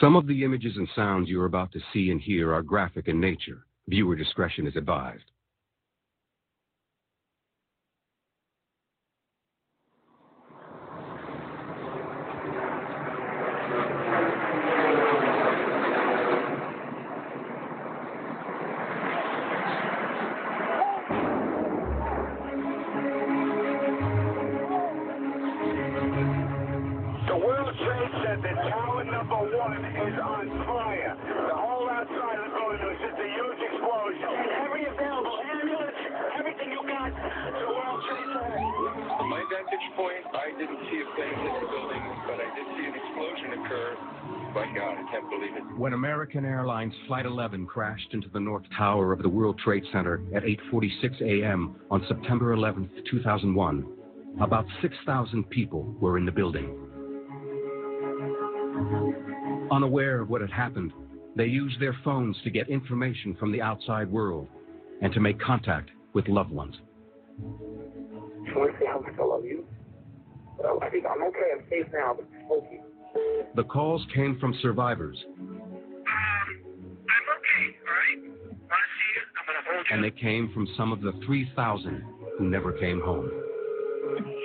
Some of the images and sounds you are about to see and hear are graphic in nature. Viewer discretion is advised. Flight 11 crashed into the North Tower of the World Trade Center at 8:46 a.m. on September 11, 2001, about 6,000 people were in the building. Unaware of what had happened, they used their phones to get information from the outside world and to make contact with loved ones. I want to say how much I love you. Well, I think I'm okay. I'm safe now, but you. The calls came from survivors, and they came from some of the 3,000 who never came home.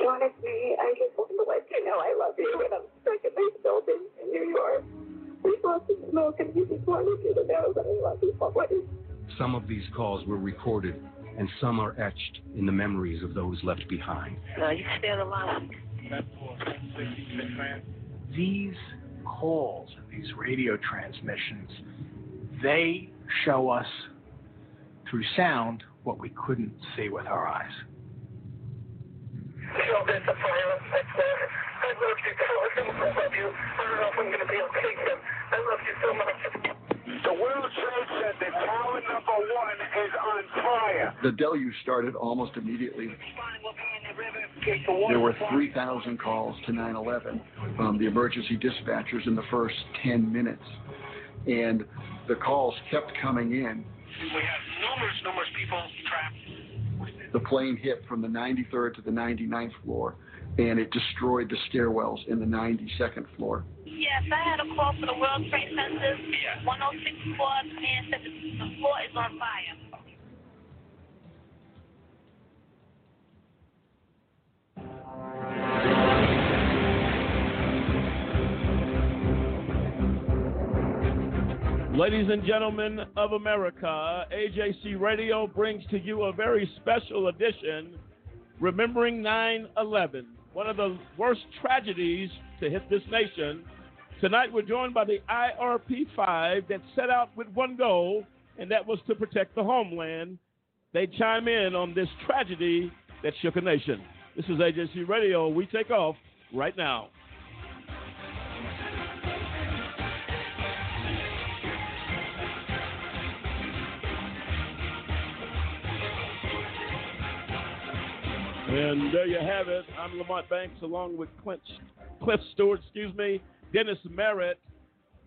Honestly, I just want to let you know I love you, and I'm stuck in this building in New York. We lost the smoke, and we just wanted you to know that I love you always. Some of these calls were recorded, and some are etched in the memories of those left behind. No, you still alive. these calls and these radio transmissions, they show us through sound what we couldn't see with our eyes. So there's a fire right there. I love you, Carlos. I love you. I don't know if I'm going to be okay, but I love you so much. The World Trade Center, tower number one, is on fire. The deluge started almost immediately. There were 3,000 calls to 911 from the emergency dispatchers in the first 10 minutes. And the calls kept coming in. We have numerous, numerous people trapped. The plane hit from the 93rd to the 99th floor, and it destroyed the stairwells in the 92nd floor. Yes, I had a call for the World Trade Center. 106 Squad man said the the floor is on fire. Ladies and gentlemen of America, AJC Radio brings to you a very special edition remembering 9 11, one of the worst tragedies to hit this nation. Tonight, we're joined by the IRP 5 that set out with one goal, and that was to protect the homeland. They chime in on this tragedy that shook a nation. This is AJC Radio. We take off right now. And there you have it. I'm Lamont Banks along with Clint, Cliff Stewart, excuse me, Dennis Merritt,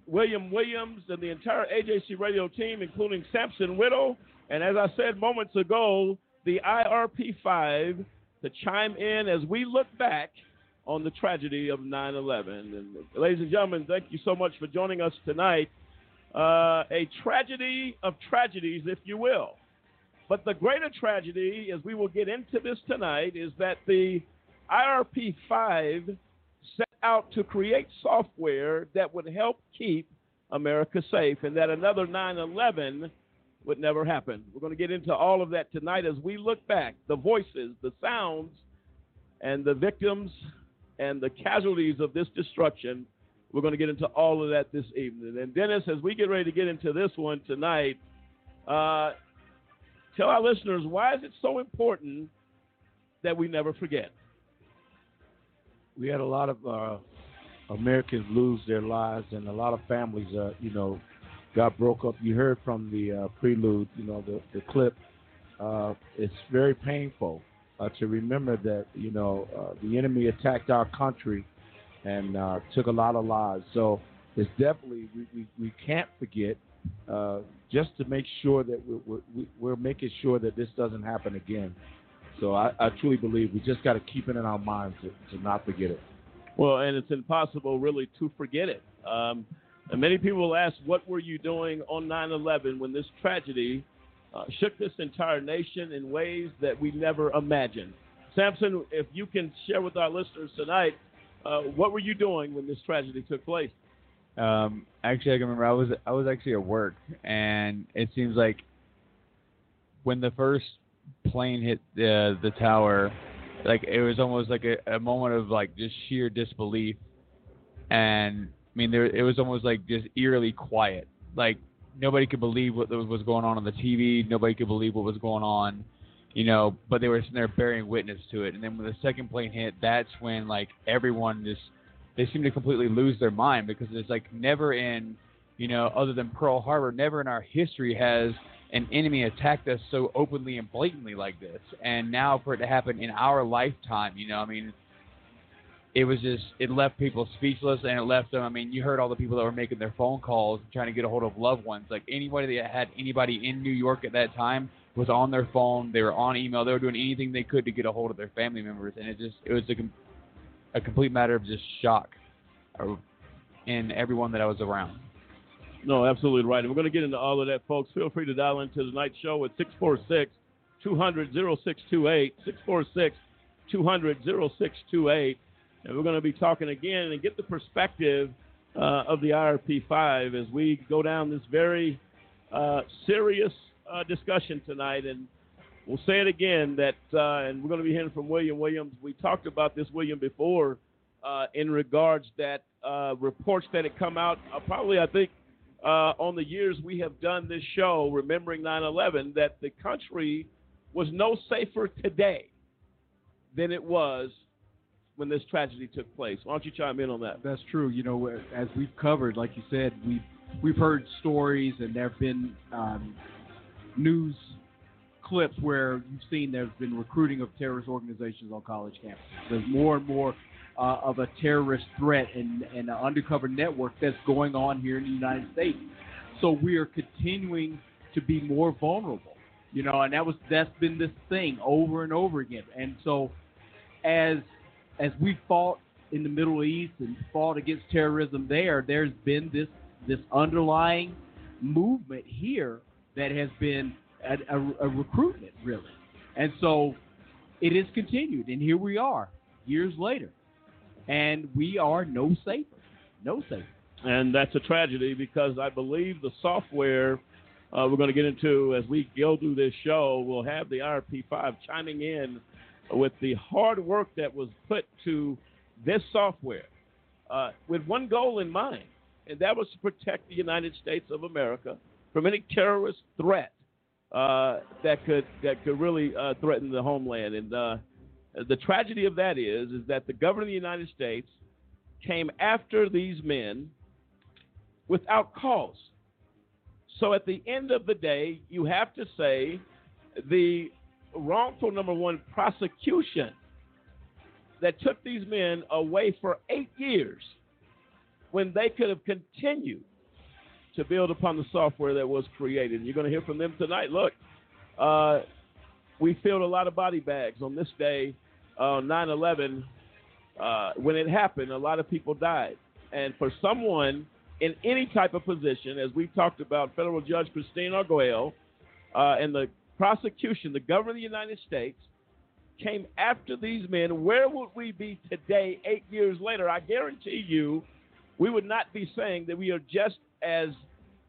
William Williams, and the entire AJC radio team, including Samson Whittle. And as I said moments ago, the IRP 5 to chime in as we look back on the tragedy of 9 11. And ladies and gentlemen, thank you so much for joining us tonight. Uh, a tragedy of tragedies, if you will. But the greater tragedy, as we will get into this tonight, is that the IRP 5 set out to create software that would help keep America safe and that another 9 11 would never happen. We're going to get into all of that tonight as we look back the voices, the sounds, and the victims and the casualties of this destruction. We're going to get into all of that this evening. And Dennis, as we get ready to get into this one tonight, uh, tell our listeners why is it so important that we never forget? we had a lot of uh, Americans lose their lives, and a lot of families, uh, you know, got broke up. You heard from the uh, prelude, you know, the the clip. Uh, it's very painful uh, to remember that you know uh, the enemy attacked our country and took a lot of lives. So it's definitely we, we, we can't forget. Uh, just to make sure that we're, we're, we're making sure that this doesn't happen again. So I, I truly believe we just got to keep it in our minds to, to not forget it. Well, and it's impossible really to forget it. Um, And many people ask, what were you doing on 9 11 when this tragedy uh, shook this entire nation in ways that we never imagined? Samson, if you can share with our listeners tonight, uh, what were you doing when this tragedy took place? Um, actually, I can remember I was I was actually at work, and it seems like when the first plane hit the the tower, like it was almost like a, a moment of like just sheer disbelief, and I mean there it was almost like just eerily quiet, like nobody could believe what was going on on the TV, nobody could believe what was going on, you know, but they were sitting there bearing witness to it, and then when the second plane hit, that's when like everyone just they seem to completely lose their mind because it's like never in, you know, other than Pearl Harbor, never in our history has an enemy attacked us so openly and blatantly like this. And now for it to happen in our lifetime, you know, I mean, it was just it left people speechless and it left them. I mean, you heard all the people that were making their phone calls trying to get a hold of loved ones. Like anybody that had anybody in New York at that time was on their phone. They were on email. They were doing anything they could to get a hold of their family members. And it just it was a a complete matter of just shock in everyone that I was around. No, absolutely right. And we're going to get into all of that, folks. Feel free to dial into tonight's show at 646 200 0628. 646 200 0628. And we're going to be talking again and get the perspective uh, of the IRP 5 as we go down this very uh, serious uh, discussion tonight. And we'll say it again that, uh, and we're going to be hearing from William Williams. We talked about this, William, before uh, in regards that uh, reports that had come out, uh, probably I think uh, on the years we have done this show, remembering 9/11, that the country was no safer today than it was when this tragedy took place. Why don't you chime in on that? That's true. You know, as we've covered, like you said, we've we've heard stories and there have been um, news clips where you've seen there's been recruiting of terrorist organizations on college campuses. There's more and more uh, of a terrorist threat and, and an undercover network that's going on here in the United States. So we are continuing to be more vulnerable, you know, and that was that's been this thing over and over again. And so as as we fought in the Middle East and fought against terrorism there, there's been this this underlying movement here that has been a, a, a recruitment, really. And so it is continued, and here we are, years later, and we are no safer, no safer. And that's a tragedy because I believe the software uh, we're going to get into as we go through this show will have the IRP5 chiming in with the hard work that was put to this software uh, with one goal in mind, and that was to protect the United States of America from any terrorist threat uh, that could that could really uh, threaten the homeland. And uh, the tragedy of that is is that the government of the United States came after these men without cause. So at the end of the day, you have to say the wrongful number one prosecution that took these men away for eight years when they could have continued to build upon the software that was created. You're going to hear from them tonight. Look, uh, we filled a lot of body bags on this day, uh, 9 11. Uh, when it happened, a lot of people died. And for someone in any type of position, as we've talked about, Federal Judge Christine Arguello uh, and the prosecution, the government of the United States, came after these men, where would we be today, eight years later? I guarantee you, we would not be saying that we are just as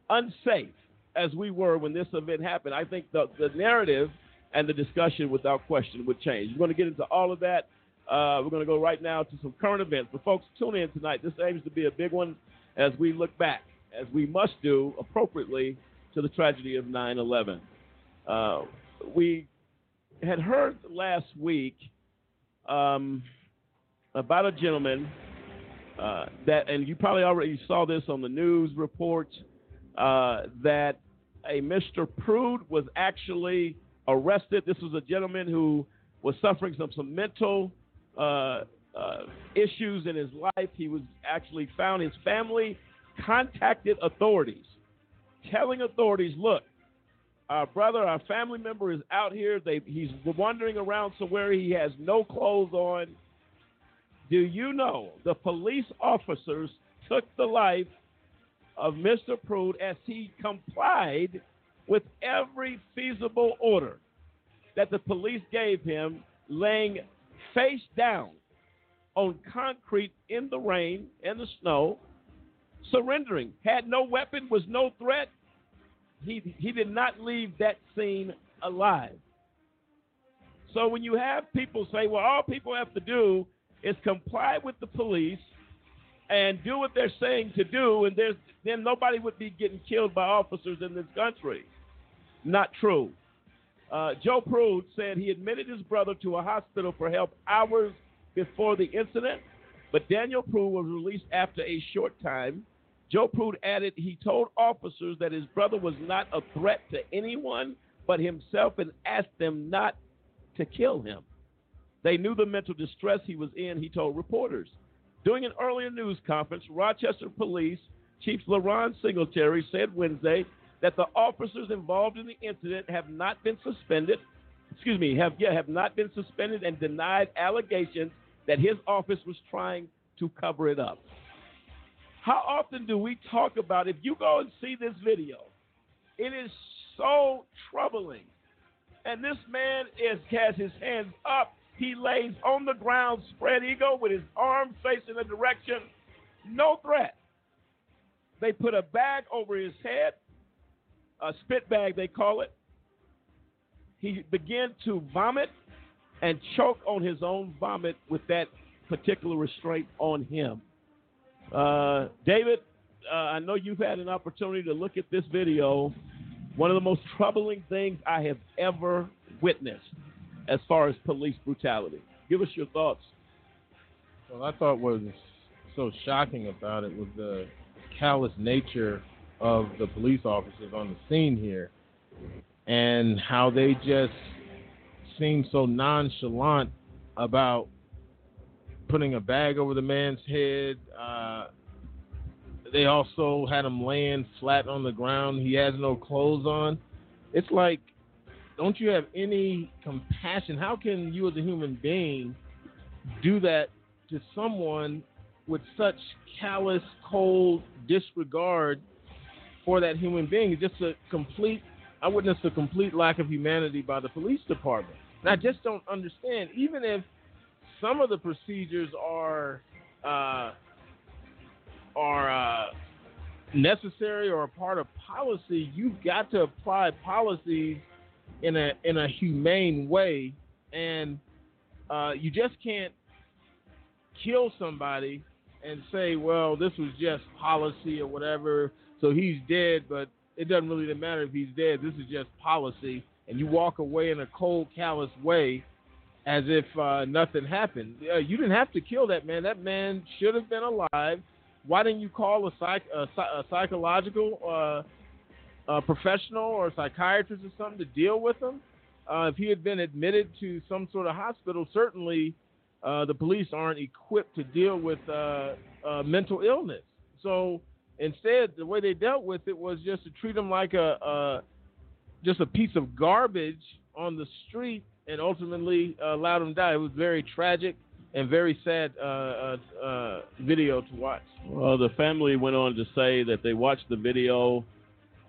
unsafe as we were when this event happened, I think the, the narrative and the discussion without question would change. We're going to get into all of that. Uh, we're going to go right now to some current events. But, folks, tune in tonight. This aims to be a big one as we look back, as we must do appropriately to the tragedy of 9 11. Uh, we had heard last week um, about a gentleman uh, that, and you probably already saw this on the news reports, uh, that a Mr. Prude was actually arrested. This was a gentleman who was suffering some, some mental uh, uh, issues in his life. He was actually found, his family contacted authorities, telling authorities, look, our brother, our family member is out here. They, he's wandering around somewhere. He has no clothes on. Do you know the police officers took the life of Mr. Prude as he complied with every feasible order that the police gave him, laying face down on concrete in the rain and the snow, surrendering. Had no weapon, was no threat. He, he did not leave that scene alive. So when you have people say, well, all people have to do is comply with the police and do what they're saying to do, and there's, then nobody would be getting killed by officers in this country. Not true. Uh, Joe Prude said he admitted his brother to a hospital for help hours before the incident, but Daniel Prude was released after a short time. Joe Prude added he told officers that his brother was not a threat to anyone but himself and asked them not to kill him. They knew the mental distress he was in, he told reporters. During an earlier news conference, Rochester Police Chief LaRon Singletary said Wednesday that the officers involved in the incident have not been suspended. Excuse me, have yeah, have not been suspended and denied allegations that his office was trying to cover it up. How often do we talk about if you go and see this video, it is so troubling. And this man is has his hands up. He lays on the ground, spread eagle, with his arms facing the direction. No threat. They put a bag over his head, a spit bag, they call it. He began to vomit and choke on his own vomit with that particular restraint on him. Uh, David, uh, I know you've had an opportunity to look at this video. One of the most troubling things I have ever witnessed as far as police brutality. Give us your thoughts. Well, I thought was so shocking about it was the callous nature of the police officers on the scene here and how they just seem so nonchalant about putting a bag over the man's head. Uh, they also had him laying flat on the ground. He has no clothes on. It's like, don't you have any compassion? How can you, as a human being, do that to someone with such callous, cold disregard for that human being? It's just a complete. I witnessed a complete lack of humanity by the police department. And I just don't understand. Even if some of the procedures are uh, are uh, necessary or a part of policy, you've got to apply policies in a in a humane way, and uh, you just can't kill somebody and say, well, this was just policy or whatever, so he's dead, but it doesn't really matter if he's dead. This is just policy, and you walk away in a cold, callous way as if uh, nothing happened. Uh, you didn't have to kill that man. That man should have been alive. Why didn't you call a, psych, a, a psychological uh, a professional or a psychiatrist or something to deal with him? Uh, if he had been admitted to some sort of hospital, certainly uh, the police aren't equipped to deal with uh, mental illness. So instead, the way they dealt with it was just to treat him like a, a just a piece of garbage on the street and ultimately uh, allowed him to die. It was very tragic and very sad uh, uh, uh, video to watch. Well, the family went on to say that they watched the video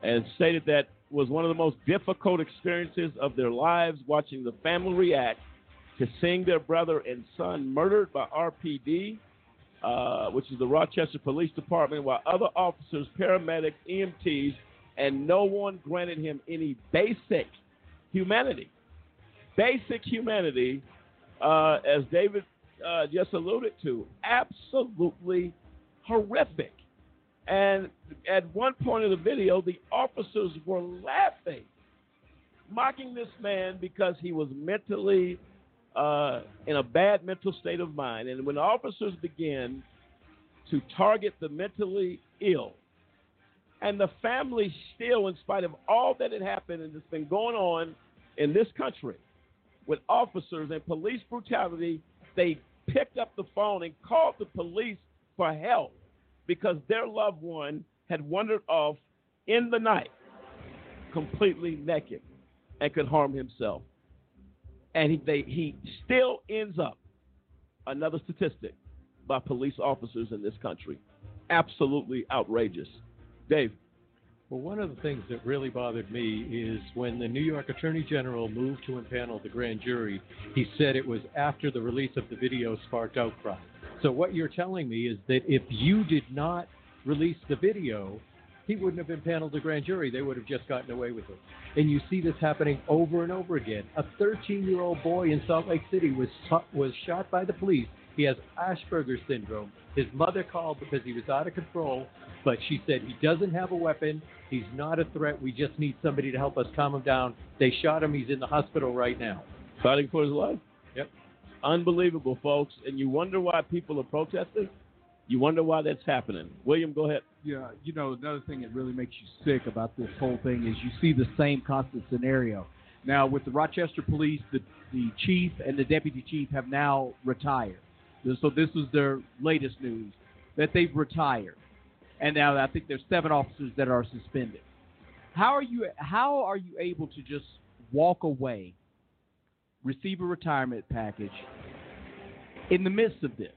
and stated that was one of the most difficult experiences of their lives watching the family react to seeing their brother and son murdered by RPD, uh, which is the Rochester Police Department, while other officers, paramedics, EMTs, and no one granted him any basic humanity basic humanity, uh, as David uh, just alluded to, absolutely horrific. And at one point in the video, the officers were laughing, mocking this man because he was mentally uh, in a bad mental state of mind. And when officers begin to target the mentally ill, and the family still, in spite of all that had happened and that's been going on in this country, with officers and police brutality, they picked up the phone and called the police for help because their loved one had wandered off in the night, completely naked, and could harm himself. And he, they, he still ends up, another statistic, by police officers in this country. Absolutely outrageous. Dave. Well, one of the things that really bothered me is when the New York Attorney General moved to impanel the grand jury, he said it was after the release of the video sparked outcry. So what you're telling me is that if you did not release the video, he wouldn't have impaneled the grand jury. They would have just gotten away with it. And you see this happening over and over again. A 13-year-old boy in Salt Lake City was was shot by the police. He has Asperger's syndrome. His mother called because he was out of control, but she said he doesn't have a weapon. He's not a threat. We just need somebody to help us calm him down. They shot him. He's in the hospital right now. Fighting for his life. Unbelievable, folks. And you wonder why people are protesting? You wonder why that's happening. William, go ahead. Yeah, you know, another thing that really makes you sick about this whole thing is you see the same constant scenario. Now, with the Rochester police, the, the chief and the deputy chief have now retired. So this is their latest news that they've retired, and now I think there's seven officers that are suspended. How are you? How are you able to just walk away, receive a retirement package in the midst of this?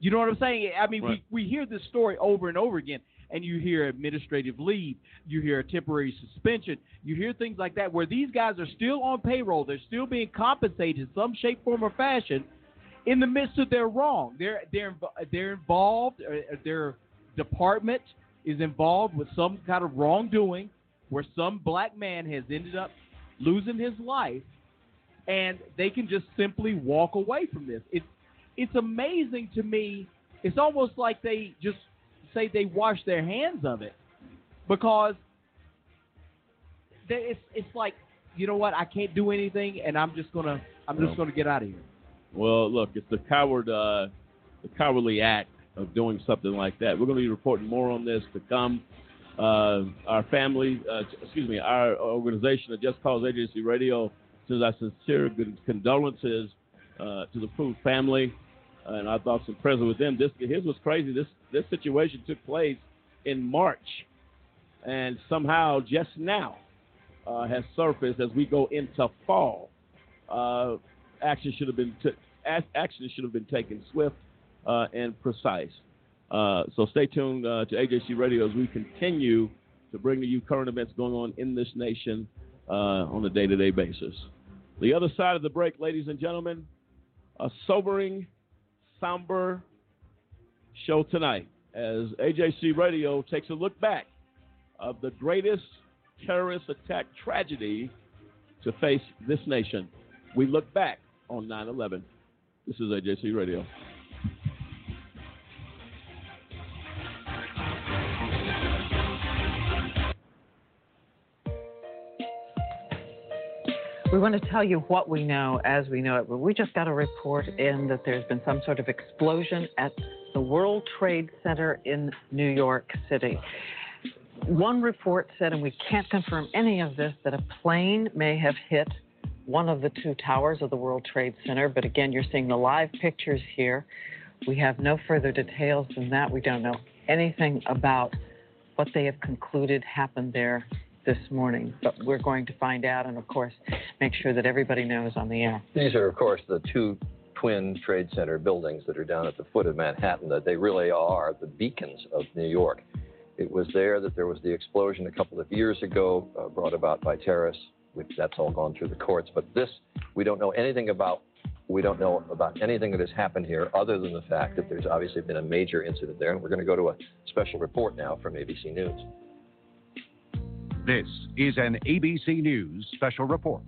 You know what I'm saying? I mean, Right. we, we hear this story over and over again, and you hear administrative leave, you hear a temporary suspension, you hear things like that, where these guys are still on payroll, they're still being compensated in some shape, form, or fashion, in the midst of their wrong. They're they're they're involved. Uh, their department is involved with some kind of wrongdoing, where some black man has ended up losing his life, and they can just simply walk away from this. It's it's amazing to me. It's almost like they just say they wash their hands of it because they, it's it's like you know what I can't do anything and I'm just gonna I'm just gonna get out of here. Well, look, it's the coward, uh, the cowardly act of doing something like that. We're going to be reporting more on this to come. Uh, our family, uh, excuse me, our organization, the Just Cause Agency Radio, sends our sincere condolences uh, to the Prude family, and our thoughts and prayers with them. This, here's what's crazy: this this situation took place in March, and somehow just now uh, has surfaced as we go into fall. Uh, action should have been t- action should have been taken swift uh, and precise. Uh, so stay tuned uh, to AJC Radio as we continue to bring to you current events going on in this nation uh, on a day-to-day basis. The other side of the break, ladies and gentlemen, a sobering, somber show tonight as AJC Radio takes a look back of the greatest terrorist attack tragedy to face this nation. We look back on 9 11. This is AJC Radio. We want to tell you what we know as we know it. We just got a report in that there's been some sort of explosion at the World Trade Center in New York City. One report said, and we can't confirm any of this, that a plane may have hit one of the two towers of the World Trade Center. But again, you're seeing the live pictures here. We have no further details than that. We don't know anything about what they have concluded happened there this morning. But we're going to find out and, of course, make sure that everybody knows on the air. These are, of course, the two twin trade center buildings that are down at the foot of Manhattan, that they really are the beacons of New York. It was there that there was the explosion a couple of years ago uh, brought about by terrorists, which that's all gone through the courts. But this, we don't know anything about. We don't know about anything that has happened here other than the fact that there's obviously been a major incident there. And we're going to go to a special report now from ABC News. This is an ABC News special report.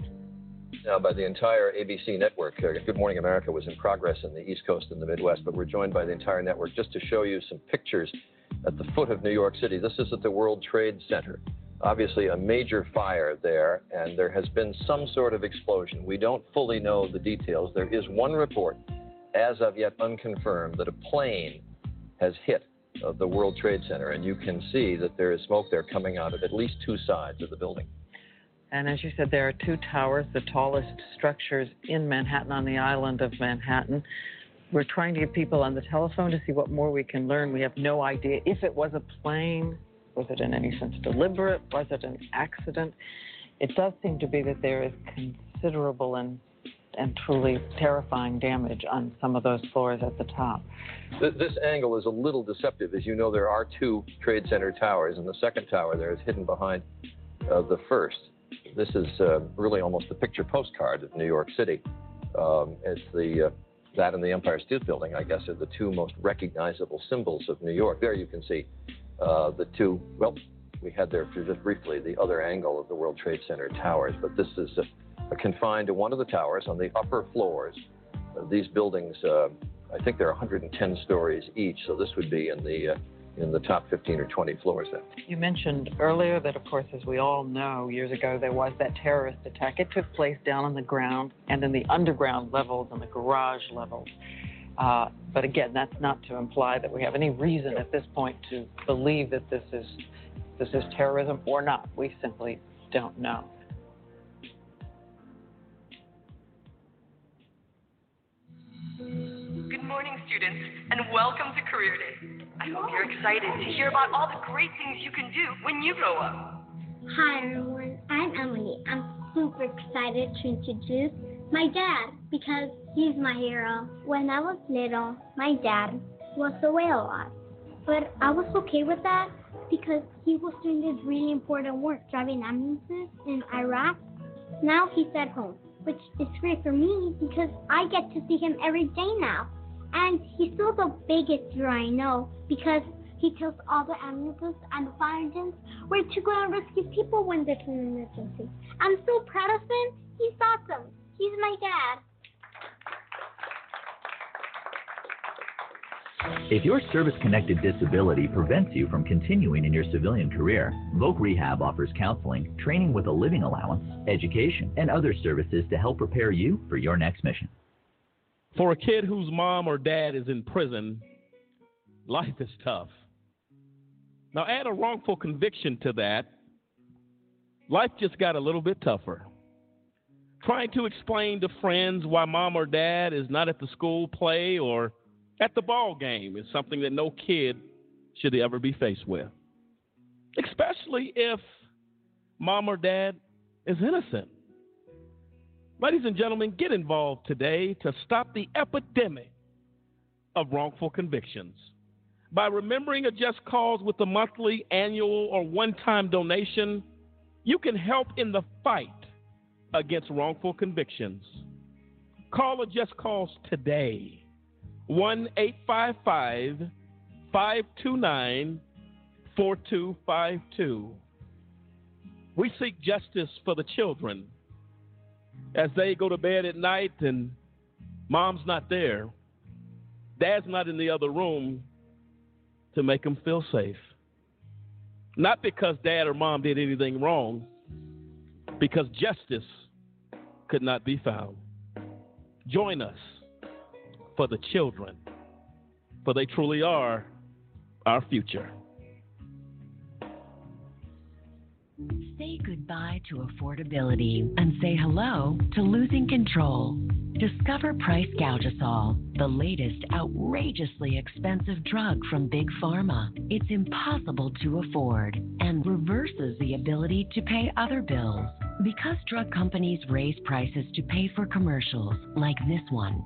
now by the entire ABC network. Uh, Good Morning America was in progress in the East Coast and the Midwest, but we're joined by the entire network just to show you some pictures at the foot of New York City. This is at the World Trade Center. Obviously, a major fire there, and there has been some sort of explosion. We don't fully know the details. There is one report, as of yet unconfirmed, that a plane has hit uh, the World Trade Center, and you can see that there is smoke there coming out of at least two sides of the building. And as you said, there are two towers, the tallest structures in Manhattan on the island of Manhattan. We're trying to get people on the telephone to see what more we can learn. We have no idea if it was a plane. Was it in any sense deliberate? Was it an accident? It does seem to be that there is considerable and and truly terrifying damage on some of those floors at the top. This angle is a little deceptive. As you know, there are two Trade Center towers, and the second tower there is hidden behind uh, the first. This is uh, really almost a picture postcard of New York City. Um, it's the uh, that and the Empire State Building, I guess, are the two most recognizable symbols of New York. There you can see uh, the two. Well, we had there just briefly the other angle of the World Trade Center towers, but this is confined to one of the towers on the upper floors. these buildings, uh, I think they're 110 stories each, so this would be in the uh, in the top 15 or 20 floors. You mentioned earlier that, of course, as we all know, years ago there was that terrorist attack. It took place down on the ground and in the underground levels and the garage levels. Uh, but again, that's not to imply that we have any reason at this point to believe that this is this is terrorism or not. We simply don't know. Morning, students, and welcome to Career Day. I hope you're excited to hear about all the great things you can do when you grow up. Hi, everyone. I'm Emily. I'm super excited to introduce my dad because he's my hero. When I was little, my dad was away a lot, but I was okay with that because he was doing this really important work driving ambulances in Iraq. Now he's at home, which is great for me because I get to see him every day now. And he's still the biggest hero I know because he tells all the ambulances and the fire engines where to go and rescue people when there's an emergency. I'm so proud of him. He's awesome. He's my dad. If your service connected disability prevents you from continuing in your civilian career, Voc Rehab offers counseling, training with a living allowance, education, and other services to help prepare you for your next mission. For a kid whose mom or dad is in prison, life is tough. Now, add a wrongful conviction to that, life just got a little bit tougher. Trying to explain to friends why mom or dad is not at the school play or at the ball game is something that no kid should ever be faced with, especially if mom or dad is innocent. Ladies and gentlemen, get involved today to stop the epidemic of wrongful convictions. By remembering a just cause with a monthly, annual, or one time donation, you can help in the fight against wrongful convictions. Call a just cause today 1 855 529 4252. We seek justice for the children as they go to bed at night and mom's not there, dad's not in the other room to make them feel safe. Not because dad or mom did anything wrong, because justice could not be found. Join us for the children, for they truly are our future. Say goodbye to affordability and say hello to losing control. Discover Price Gougasol, the latest outrageously expensive drug from Big Pharma. It's impossible to afford and reverses the ability to pay other bills. Because drug companies raise prices to pay for commercials like this one,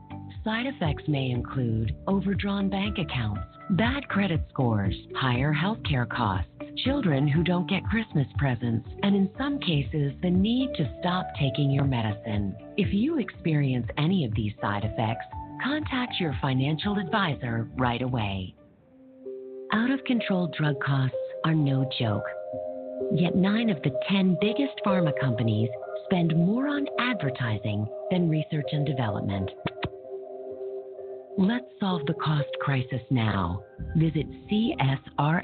Side effects may include overdrawn bank accounts, bad credit scores, higher healthcare costs, children who don't get Christmas presents, and in some cases, the need to stop taking your medicine. If you experience any of these side effects, contact your financial advisor right away. Out of control drug costs are no joke. Yet nine of the 10 biggest pharma companies spend more on advertising than research and development. Let's solve the cost crisis now. Visit csrxp.org.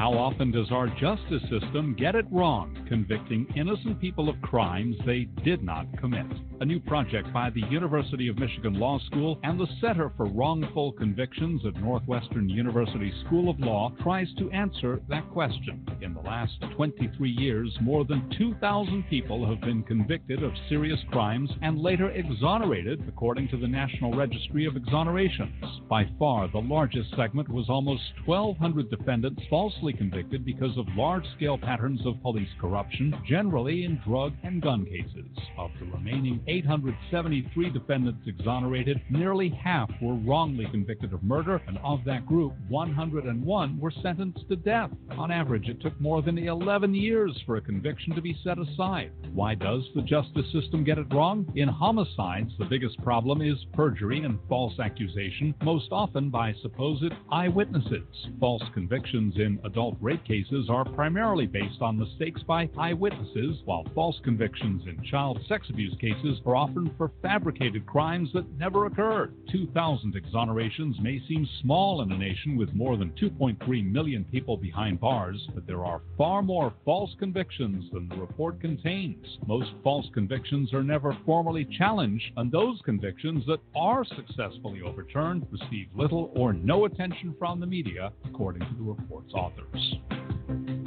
How often does our justice system get it wrong, convicting innocent people of crimes they did not commit? A new project by the University of Michigan Law School and the Center for Wrongful Convictions at Northwestern University School of Law tries to answer that question. In the last 23 years, more than 2,000 people have been convicted of serious crimes and later exonerated, according to the National Registry of Exonerations. By far, the largest segment was almost 1,200 defendants falsely convicted because of large scale patterns of police corruption, generally in drug and gun cases. Of the remaining 873 defendants exonerated, nearly half were wrongly convicted of murder, and of that group, 101 were sentenced to death. On average, it took more than 11 years for a conviction to be set aside. Why does the justice system get it wrong? In homicides, the biggest problem is perjury and false accusation, most often by supposed eyewitnesses. False convictions in adult rape cases are primarily based on mistakes by eyewitnesses, while false convictions in child sex abuse cases are often for fabricated crimes that never occurred. 2,000 exonerations may seem small in a nation with more than 2.3 million people behind bars, but there are far more false convictions than the report contains. Most false convictions are never formally challenged, and those convictions that are successfully overturned receive little or no attention from the media, according to the report's authors.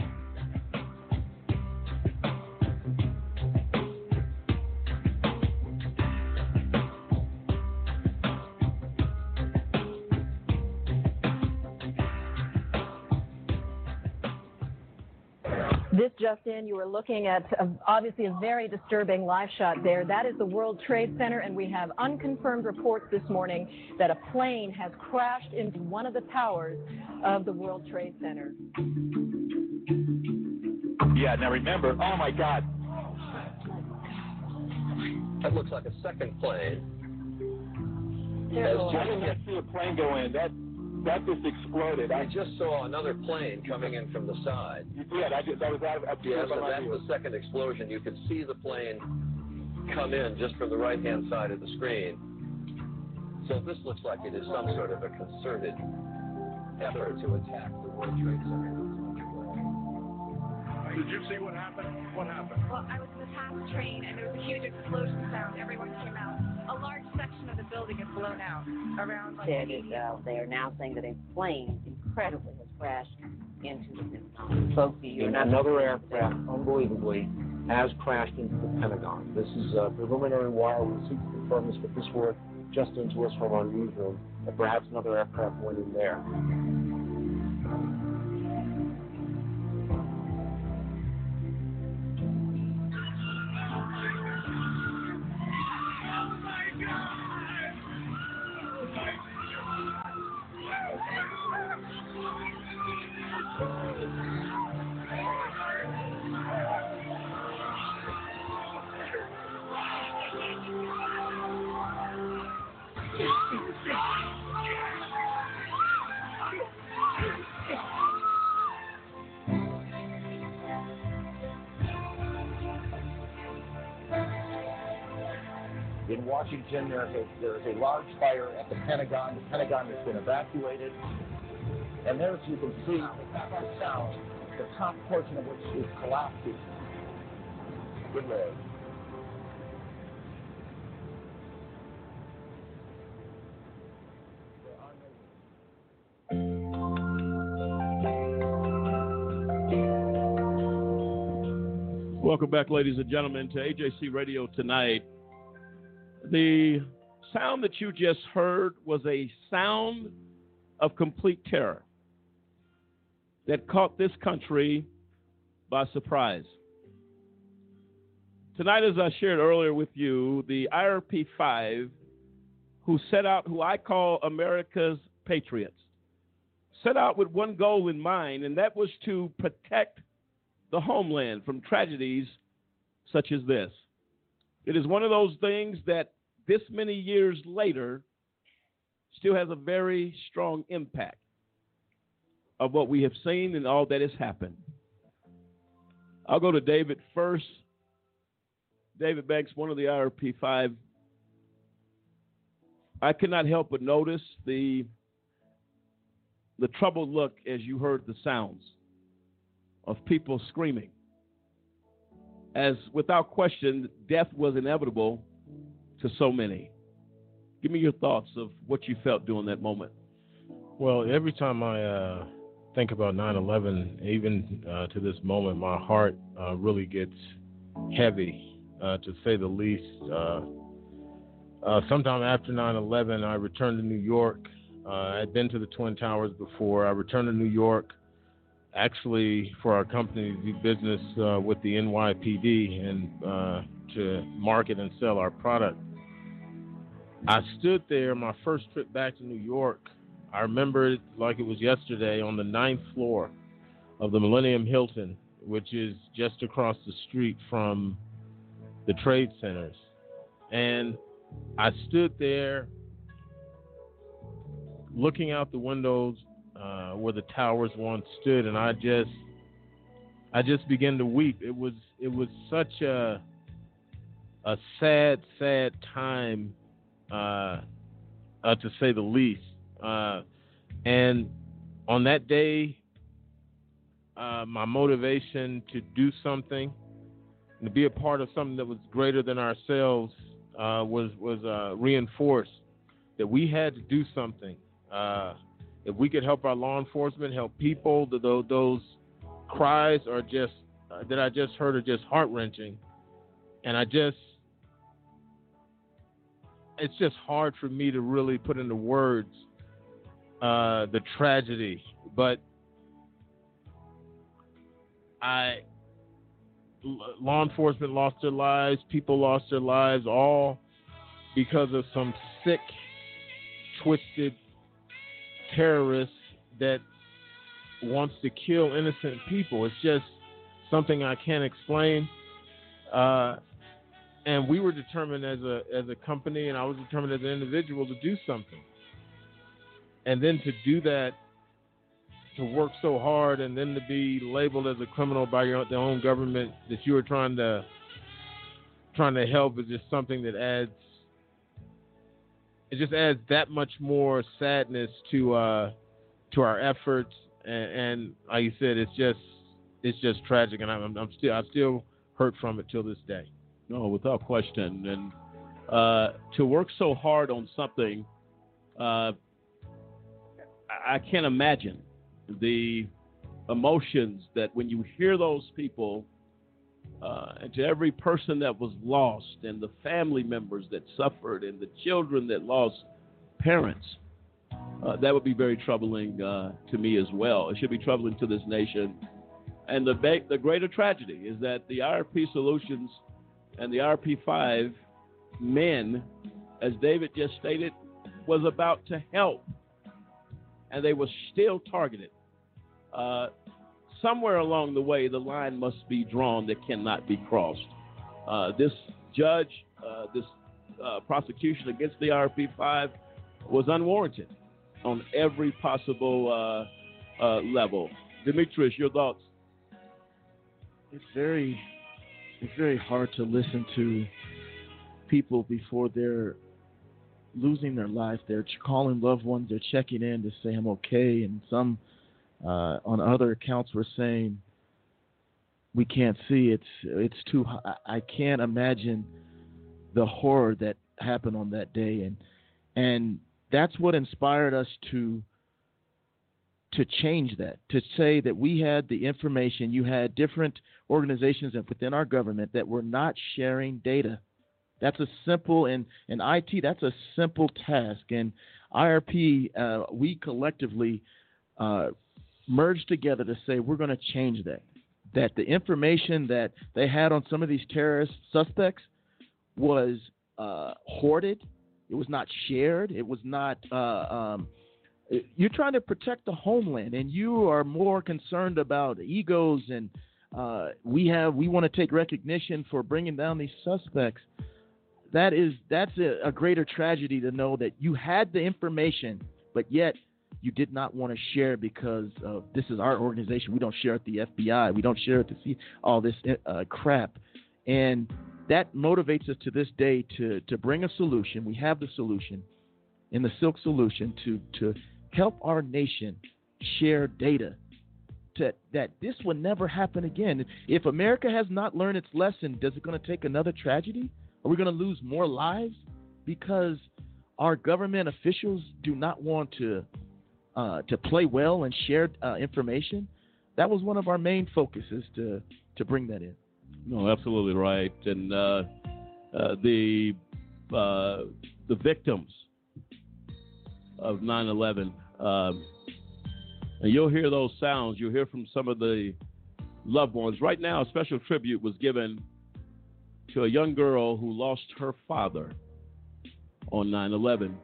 This just in, you were looking at uh, obviously a very disturbing live shot there. That is the World Trade Center, and we have unconfirmed reports this morning that a plane has crashed into one of the towers of the World Trade Center. Yeah, now remember, oh my God. That looks like a second plane. I didn't see a plane go in. That that just exploded. I just saw another plane coming in from the side. You did. I just I was out up Yes, by and my that's view. the second explosion. You could see the plane come in just from the right hand side of the screen. So this looks like it is some sort of a concerted effort to attack the World Trade Center. Did you see what happened? What happened? Well, I was in the PATH train and there was a huge explosion sound. Everyone came out. A large section of the building is blown out. Around like said uh, they are now saying that a plane incredibly has crashed into the Pentagon. Folks, you're not another aircraft, unbelievably, has crashed into the Pentagon. This is a preliminary wire. We seek to confirm this, but this word just into us from our newsroom that perhaps another aircraft went in there. God. In Washington, there's a, there's a large fire at the Pentagon. The Pentagon has been evacuated. And there, as you can see, the sound, the top portion of which is collapsing. Good Lord. Welcome back, ladies and gentlemen, to AJC Radio tonight. The sound that you just heard was a sound of complete terror that caught this country by surprise. Tonight, as I shared earlier with you, the IRP 5, who set out, who I call America's patriots, set out with one goal in mind, and that was to protect the homeland from tragedies such as this. It is one of those things that this many years later still has a very strong impact of what we have seen and all that has happened. I'll go to David first. David Banks, one of the IRP 5. I could not help but notice the the troubled look as you heard the sounds. of people screaming. As without question, death was inevitable to so many. Give me your thoughts of what you felt during that moment. Well, every time I uh, think about 9 11, even uh, to this moment, my heart uh, really gets heavy, uh, to say the least. Uh, uh, sometime after 9 11, I returned to New York. I had been to the Twin Towers before. I returned to New York actually for our company to do business uh, with the NYPD and uh, to market and sell our product. I stood there my first trip back to New York. I remember it like it was yesterday on the ninth floor of the Millennium Hilton, which is just across the street from the trade centers. And I stood there looking out the windows uh, where the towers once stood, and I just, I just began to weep. It was, it was such a, a sad, sad time uh, uh, to say the least. Uh, and on that day, uh, my motivation to do something, to be a part of something that was greater than ourselves, uh, was was uh, reinforced. That we had to do something. If we could help our law enforcement, help people, those, those cries are just that I just heard are just heart wrenching, and I just it's just hard for me to really put into words uh, the tragedy, but I law enforcement lost their lives, people lost their lives, all because of some sick, twisted terrorist that wants to kill innocent people. It's just something I can't explain. Uh, and we were determined as a as a company, and I was determined as an individual to do something. And then to do that, to work so hard, and then to be labeled as a criminal by your the own government that you were trying to trying to help is just something that adds it just adds that much more sadness to uh to our efforts and, and like you said it's just it's just tragic and I'm, I'm still I still hurt from it till this day. No, without question. And uh, to work so hard on something, uh, I can't imagine the emotions that when you hear those people, uh, and to every person that was lost, and the family members that suffered, and the children that lost parents, uh, that would be very troubling uh, to me as well. It should be troubling to this nation. And the, ba- the greater tragedy is that the IRP Solutions and the IRP5 men, as David just stated, was about to help, and they were still targeted. Uh, somewhere along the way, the line must be drawn that cannot be crossed. Uh, this judge, uh, this uh, prosecution against the IRP5 was unwarranted on every possible uh, uh, level. Demetrius, your thoughts? It's very it's very hard to listen to people before they're losing their life. They're calling loved ones. They're checking in to say I'm okay, and some uh, on other accounts were saying we can't see. It's it's too. I can't imagine the horror that happened on that day, and and that's what inspired us to to change that, to say that we had the information, you had different organizations within our government that were not sharing data. That's a simple, and in IT, that's a simple task. And IRP, uh, we collectively uh, merged together to say we're going to change that. That the information that they had on some of these terrorist suspects was uh, hoarded, it was not shared, it was not. Uh, um, you're trying to protect the homeland, and you are more concerned about egos and uh, we have we want to take recognition for bringing down these suspects. That is that's a, a greater tragedy to know that you had the information, but yet you did not want to share because of this is our organization. We don't share at the FBI. We don't share it to see all this uh, crap, and that motivates us to this day to to bring a solution. We have the solution in the CILC solution to to help our nation share data to that this will never happen again. If America has not learned its lesson, does it going to take another tragedy? Are we going to lose more lives because our government officials do not want to uh, to play well and share uh, information? That was one of our main focuses to to bring that in. No, absolutely right. And uh, uh, the uh, the victims of 9/11, um, and you'll hear those sounds. You'll hear from some of the loved ones. Right now, a special tribute was given to a young girl who lost her father on 9/11.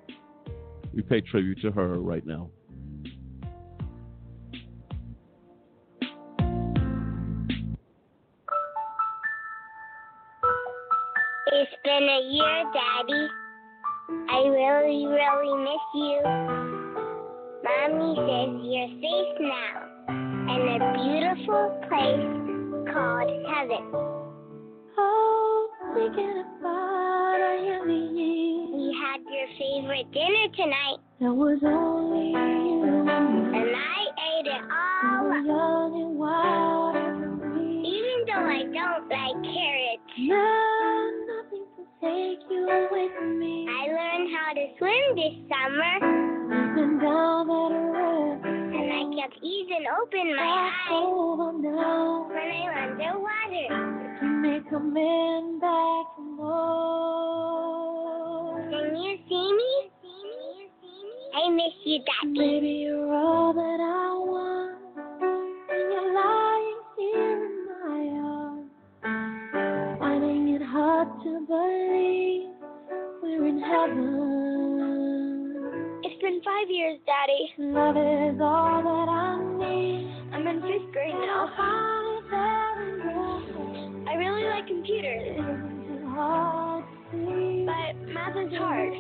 We pay tribute to her right now. It's been a year, Daddy. I really, really miss you. Mommy says you're safe now in a beautiful place called heaven. Oh, thinking about our We had your favorite dinner tonight. That was only you. And I ate it all up. Even though I don't like carrots. No, take you from me. I learned how to swim this summer. Down that road. And I kept easing open my eyes when I'm underwater. You may come in back. Can you see me? I miss you, Daddy. Maybe you're all that I want. Believe we're in heaven. It's been five years, Daddy. Love is all that I need. I'm in fifth grade now. I really like computers. But math is hard.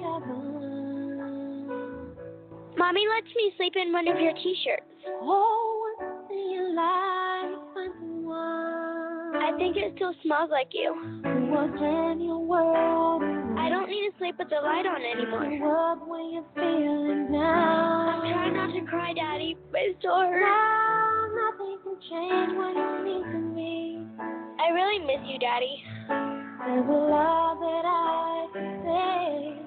Mommy lets me sleep in one of your t-shirts. Oh, I think it still smells like you. I don't need to sleep with the light on anymore. I'm trying not to cry, Daddy, but hurts. Nothing can change what you mean to me. I really miss you, Daddy. There's a lot that I can say.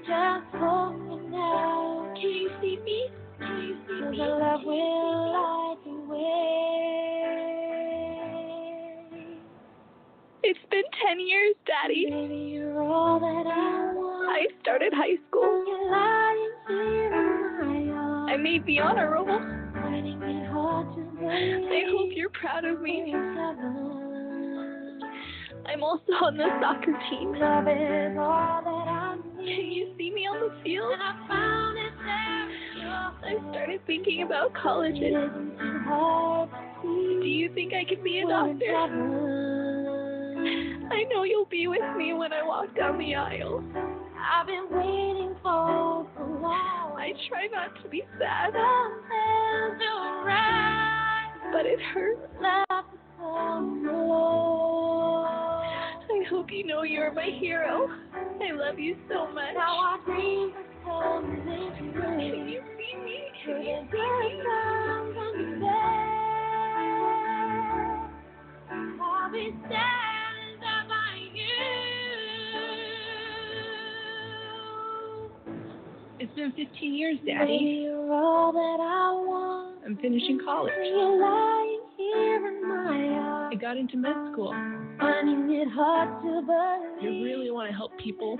Just for you now. Can you see me? Can you see me? The love will light the way. It's been 10 years, Daddy. Baby, you're all that I. I started high school. Lying here in my arms. I made the honor roll. Finding it hard to believe. I hope you're proud of me. I'm also on the soccer team. Love is all that I need. Can you see me on the field? And I found it there. I started thinking about colleges. Do you think I could be a doctor? I know you'll be with me when I walk down the aisle. I've been waiting for so long. I try not to be sad, but it hurts. Love to come. I hope you know you're my hero. I love you so much. Now our dreams are coming true. Can you see me? Can you see me? I'll be standing It's been 15 years, Daddy. you're all that I want. I'm finishing college. You're lying here in my. I got into med school. Finding it hard to I believe. really want to help people.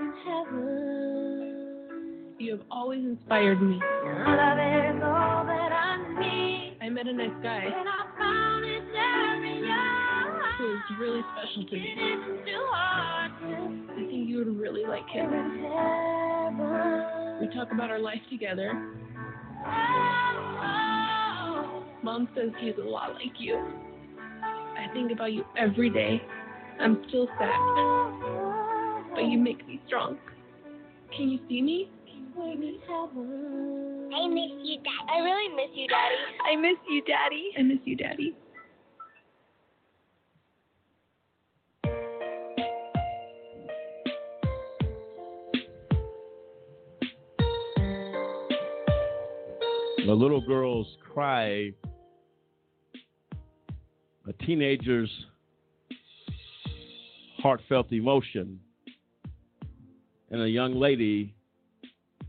You have always inspired me. Love is all that I need. I met a nice guy is really special to me. It's too hard to I think you would really like him. We talk about our life together. Mom says he's a lot like you. I think about you every day. I'm still sad, but you make me strong. Can you see me? we're in heaven. I miss you, Daddy. I really miss you, Daddy. I miss you, Daddy. I miss you, Daddy. The little girl's cry a teenager's heartfelt emotion and a young lady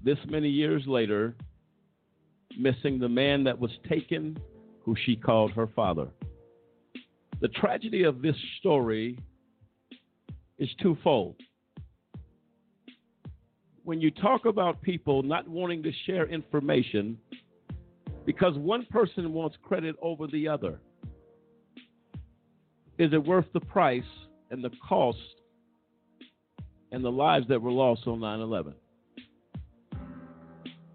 this many years later missing the man that was taken who she called her father. The tragedy of this story is twofold. When you talk about people not wanting to share information because one person wants credit over the other, is it worth the price and the cost and the lives that were lost on 9 11?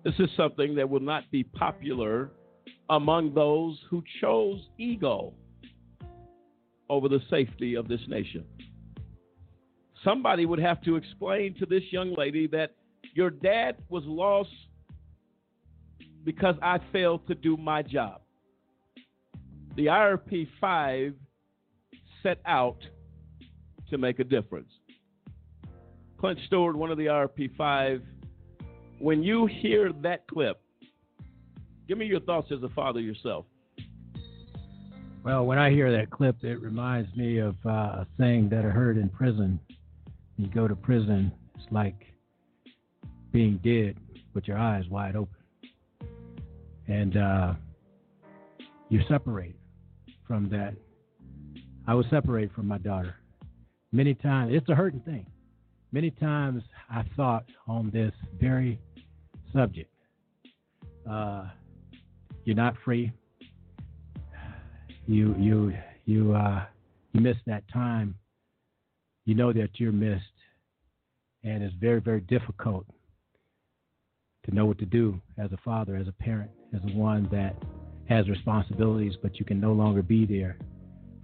This is something that will not be popular among those who chose ego over the safety of this nation. Somebody would have to explain to this young lady that your dad was lost because I failed to do my job. The IRP 5 set out to make a difference. Clint Stewart, one of the IRP 5, when you hear that clip, give me your thoughts as a father yourself. Well, when I hear that clip, it reminds me of uh, a saying that I heard in prison. You go to prison, it's like being dead with your eyes wide open. And uh, you separate from that. I was separated from my daughter. Many times, it's a hurting thing. Many times I thought on this very subject. Uh, you're not free. You you you uh, you miss that time. You know that you're missed, and it's very very difficult to know what to do as a father, as a parent, as one that has responsibilities, but you can no longer be there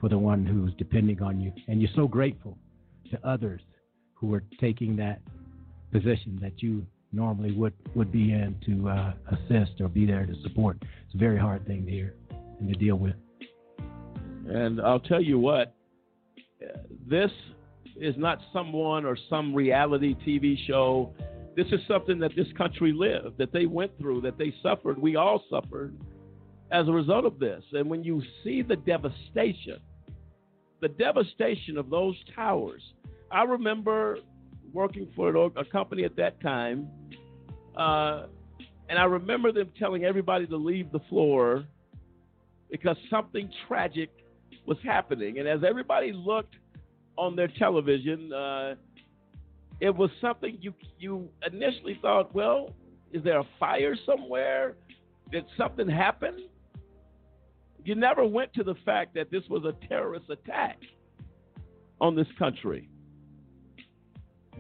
for the one who's depending on you, and you're so grateful to others who are taking that position that you normally would would be in to uh, assist or be there to support. It's a very hard thing to hear and to deal with. And I'll tell you what, this is not someone or some reality TV show. This is something that this country lived, that they went through, that they suffered. We all suffered as a result of this. And when you see the devastation, the devastation of those towers, I remember working for a company at that time, uh, and I remember them telling everybody to leave the floor because something tragic was happening. And as everybody looked on their television, uh, it was something you you initially thought, well, is there a fire somewhere? Did something happen? You never went to the fact that this was a terrorist attack on this country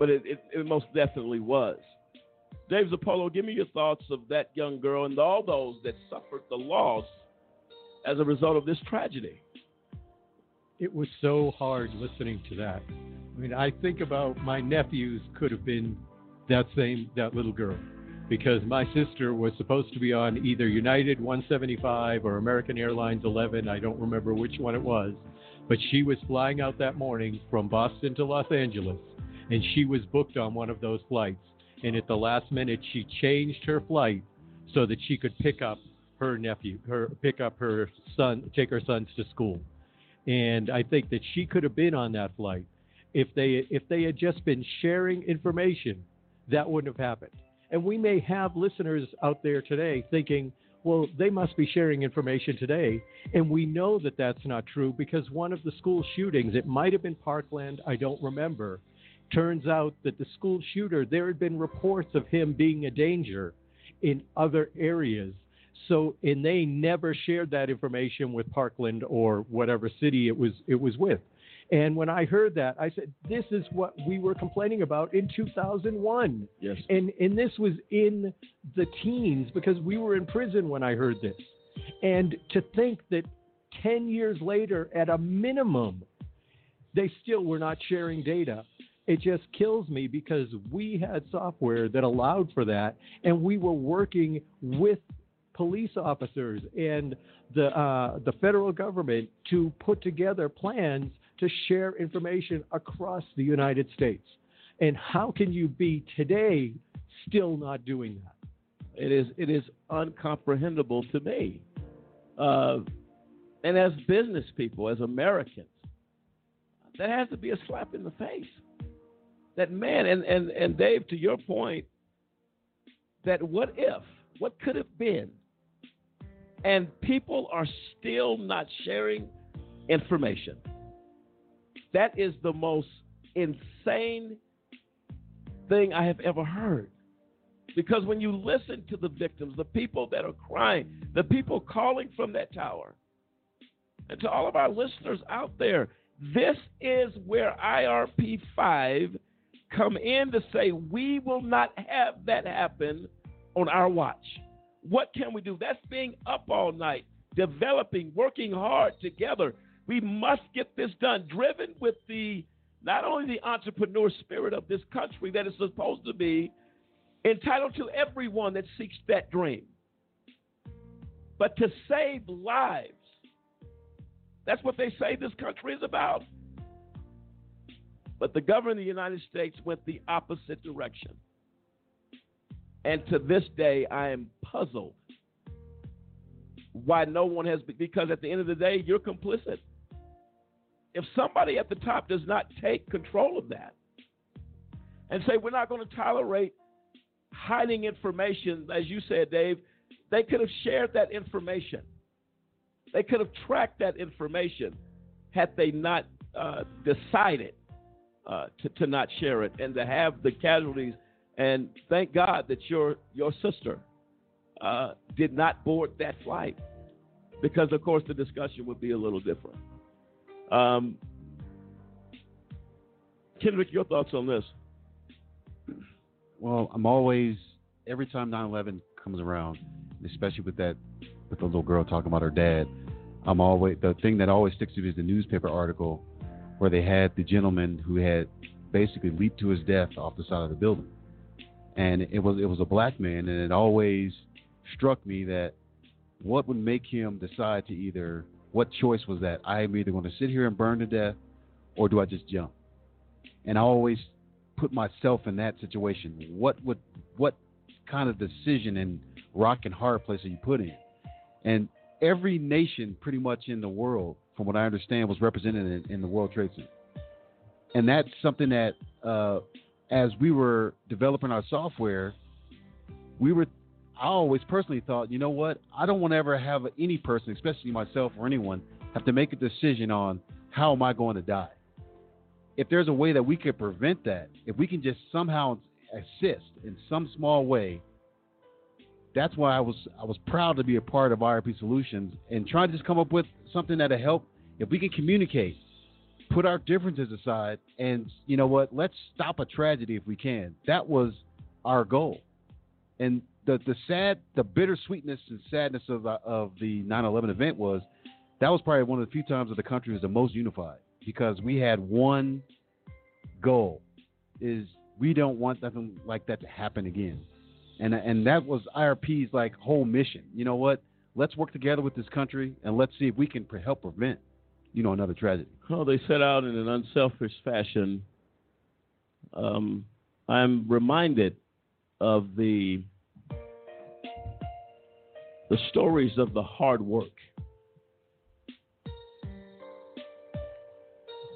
but it, it, it most definitely was. Dave Zirpolo, give me your thoughts of that young girl and all those that suffered the loss as a result of this tragedy. It was so hard listening to that. I mean, I think about my nephews could have been that same that little girl because my sister was supposed to be on either United 175 or American Airlines 11. I don't remember which one it was, but she was flying out that morning from Boston to Los Angeles and she was booked on one of those flights. And at the last minute, she changed her flight so that she could pick up her nephew, her pick up her son, take her sons to school. And I think that she could have been on that flight if they if they had just been sharing information. That wouldn't have happened. And we may have listeners out there today thinking, well, they must be sharing information today. And we know that that's not true because one of the school shootings, it might have been Parkland, I don't remember, Turns out that the school shooter, there had been reports of him being a danger in other areas. So, and they never shared that information with Parkland or whatever city it was it was with. And when I heard that, I said, "This is what we were complaining about in 2001." Yes. And and this was in the teens because we were in prison when I heard this. And to think that 10 years later, at a minimum, they still were not sharing data it just kills me because we had software that allowed for that, and we were working with police officers and the uh, the federal government to put together plans to share information across the United States. And how can you be today still not doing that? It is it is uncomprehendable to me. Uh, And as business people, as Americans, that has to be a slap in the face. That man, and, and, and Dave, to your point, that what if, what could have been, and people are still not sharing information. That is the most insane thing I have ever heard. Because when you listen to the victims, the people that are crying, the people calling from that tower, and to all of our listeners out there, this is where IRP 5 come in to say we will not have that happen on our watch. What can we do? That's being up all night, developing, working hard together. We must get this done, driven with the not only the entrepreneur spirit of this country that is supposed to be entitled to everyone that seeks that dream, but to save lives. That's what they say this country is about. But the government of the United States went the opposite direction. And to this day, I am puzzled why no one has, because at the end of the day, you're complicit. If somebody at the top does not take control of that and say, we're not going to tolerate hiding information, as you said, Dave, they could have shared that information. They could have tracked that information had they not uh, decided uh, to, to not share it and to have the casualties. And thank God that your your sister uh, did not board that flight, because of course the discussion would be a little different. Um, Kendrick, your thoughts on this? Well, I'm always every time 9/11 comes around, especially with that with the little girl talking about her dad. I'm always the thing that always sticks to me is the newspaper article where they had the gentleman who had basically leaped to his death off the side of the building, and it was it was a black man, and it always struck me that what would make him decide to either what choice was that I'm either going to sit here and burn to death, or do I just jump? And I always put myself in that situation. What would what kind of decision and rock and hard place are you put in? And every nation pretty much in the world, from what I understand, was represented in, in the World Trade Center. And that's something that, uh, as we were developing our software, we were. I always personally thought, you know what? I don't want to ever have any person, especially myself or anyone, have to make a decision on how am I going to die. If there's a way that we could prevent that, if we can just somehow assist in some small way, that's why I was I was proud to be a part of IRP Solutions and trying to just come up with something that'll help. If we can communicate, put our differences aside, and you know what, let's stop a tragedy if we can. That was our goal. And the the sad, the bittersweetness and sadness of uh, of the 9/11 event was that was probably one of the few times that the country was the most unified because we had one goal: is we don't want nothing like that to happen again and and that was IRP's like whole mission. You know what? Let's work together with this country and let's see if we can help prevent, you know, another tragedy. Well, they set out in an unselfish fashion. Um, I'm reminded of the the stories of the hard work,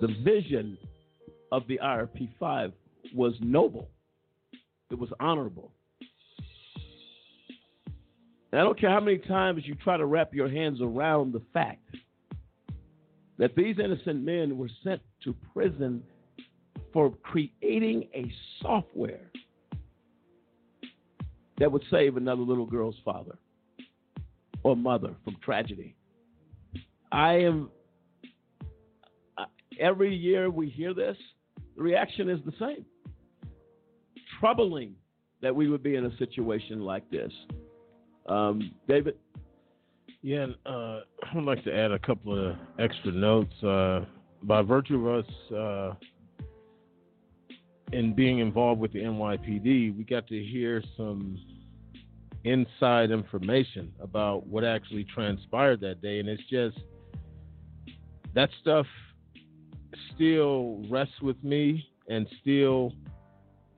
the vision of the IRP five was noble. It was honorable. And I don't care how many times you try to wrap your hands around the fact that these innocent men were sent to prison for creating a software that would save another little girl's father or mother from tragedy. I am, every year we hear this, the reaction is the same. Troubling that we would be in a situation like this. Um, David? Yeah, uh, I would like to add a couple of extra notes. Uh, by virtue of us uh, in being involved with the NYPD, we got to hear some inside information about what actually transpired that day. And it's just that stuff still rests with me and still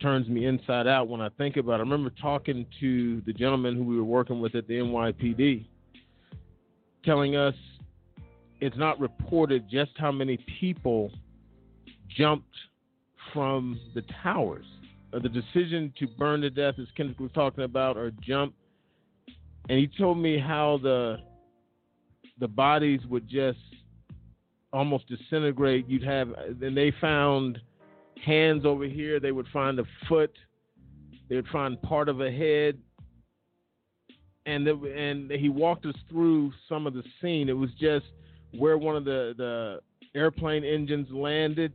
turns me inside out when I think about it. I remember talking to the gentleman who we were working with at the NYPD, telling us it's not reported just how many people jumped from the towers. Uh, the decision to burn to death, as Kendrick was talking about, or jump. And he told me how the the bodies would just almost disintegrate. You'd have, then they found hands over here. They would find a foot. They would find part of a head. And the, and he walked us through some of the scene. It was just where one of the the airplane engines landed.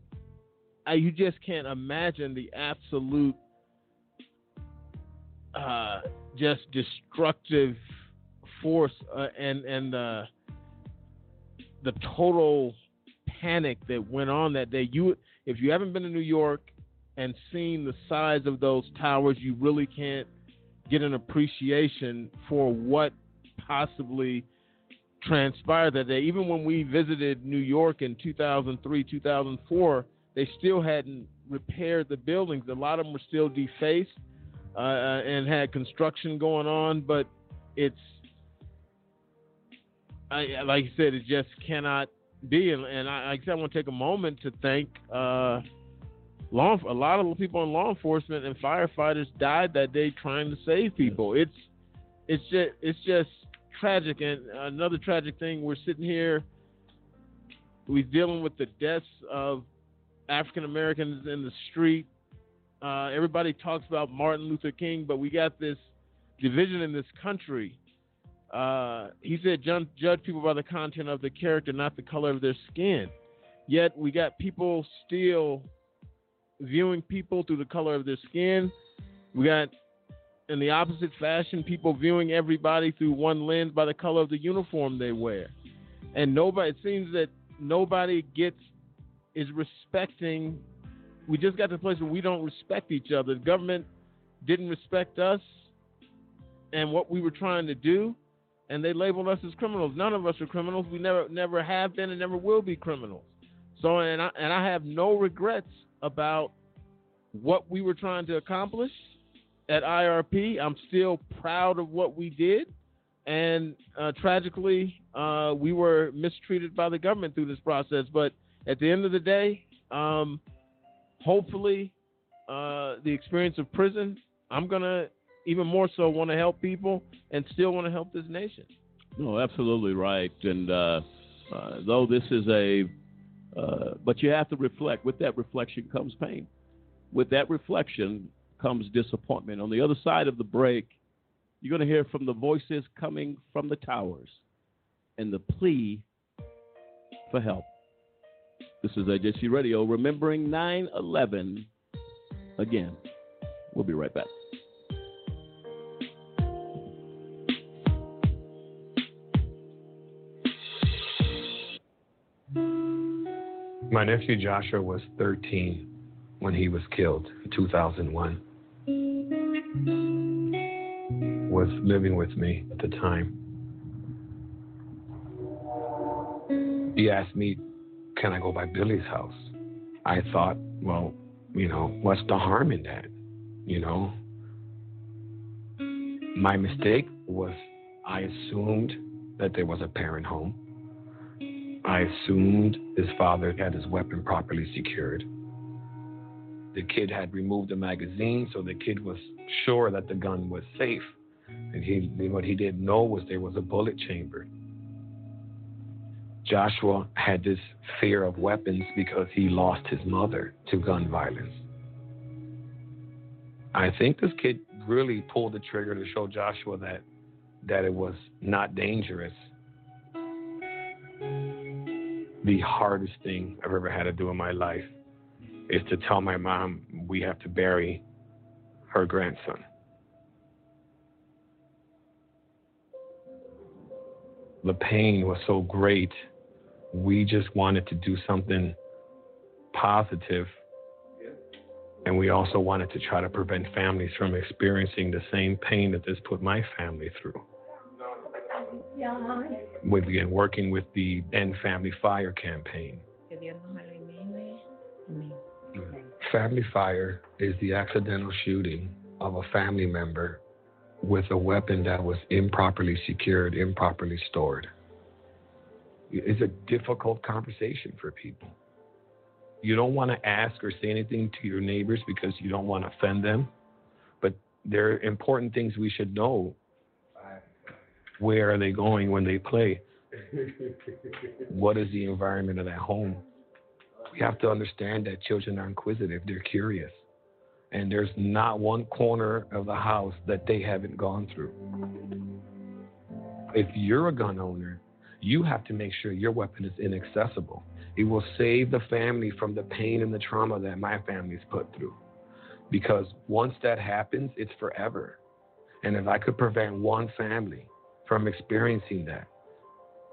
I, you just can't imagine the absolute, uh, just destructive force uh, and and uh, the total panic that went on that day. You, if you haven't been to New York and seen the size of those towers, you really can't get an appreciation for what possibly transpired that day. Even when we visited New York in 2003, 2004, they still hadn't repaired the buildings. A lot of them were still defaced uh, and had construction going on, but it's I, like you said, it just cannot be. And, and I, I said, I want to take a moment to thank uh, law. A lot of people in law enforcement and firefighters died that day trying to save people. It's it's just it's just tragic. And another tragic thing, we're sitting here, we're dealing with the deaths of African Americans in the street. Uh, everybody talks about Martin Luther King, but we got this division in this country uh, he said, judge people by the content of the character, not the color of their skin. Yet we got people still viewing people through the color of their skin. We got, in the opposite fashion, people viewing everybody through one lens by the color of the uniform they wear. And nobody, it seems that nobody gets, is respecting. We just got to the place where we don't respect each other. The government didn't respect us and what we were trying to do and they labeled us as criminals. None of us are criminals. We never never have been and never will be criminals. So and I and I have no regrets about what we were trying to accomplish at IRP. I'm still proud of what we did. And uh, tragically, uh, we were mistreated by the government through this process. But at the end of the day, um, hopefully, uh, the experience of prison, I'm to even more so want to help people and still want to help this nation. No, absolutely right. And uh, uh, though this is a, uh, but you have to reflect. With that reflection comes pain. With that reflection comes disappointment. On the other side of the break, you're going to hear from the voices coming from the towers and the plea for help. This is AJC Radio, remembering 9 11 again. We'll be right back. My nephew Joshua was 13 when he was killed in 2001. Was living with me at the time. He asked me, Can I go by Billy's house? I thought, well, you know, what's the harm in that? You know? My mistake was I assumed that there was a parent home. I assumed his father had his weapon properly secured. The kid had removed the magazine, so the kid was sure that the gun was safe. And he, what he didn't know was there was a bullet chamber. Joshua had this fear of weapons because he lost his mother to gun violence. I think this kid really pulled the trigger to show Joshua that that it was not dangerous the hardest thing I've ever had to do in my life is to tell my mom we have to bury her grandson. The pain was so great, we just wanted to do something positive, and we also wanted to try to prevent families from experiencing the same pain that this put my family through. We began working with the End Family Fire campaign. Family Fire is the accidental shooting of a family member with a weapon that was improperly secured, improperly stored. It's a difficult conversation for people. You don't want to ask or say anything to your neighbors because you don't want to offend them. But there are important things we should know. Where are they going when they play? What is the environment of that home? We have to understand that children are inquisitive, they're curious. And there's not one corner of the house that they haven't gone through. If you're a gun owner, you have to make sure your weapon is inaccessible. It will save the family from the pain and the trauma that my family's put through. Because once that happens, it's forever. And if I could prevent one family from experiencing that,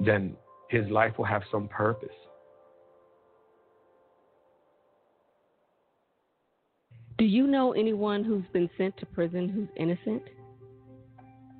then his life will have some purpose. Do you know anyone who's been sent to prison who's innocent?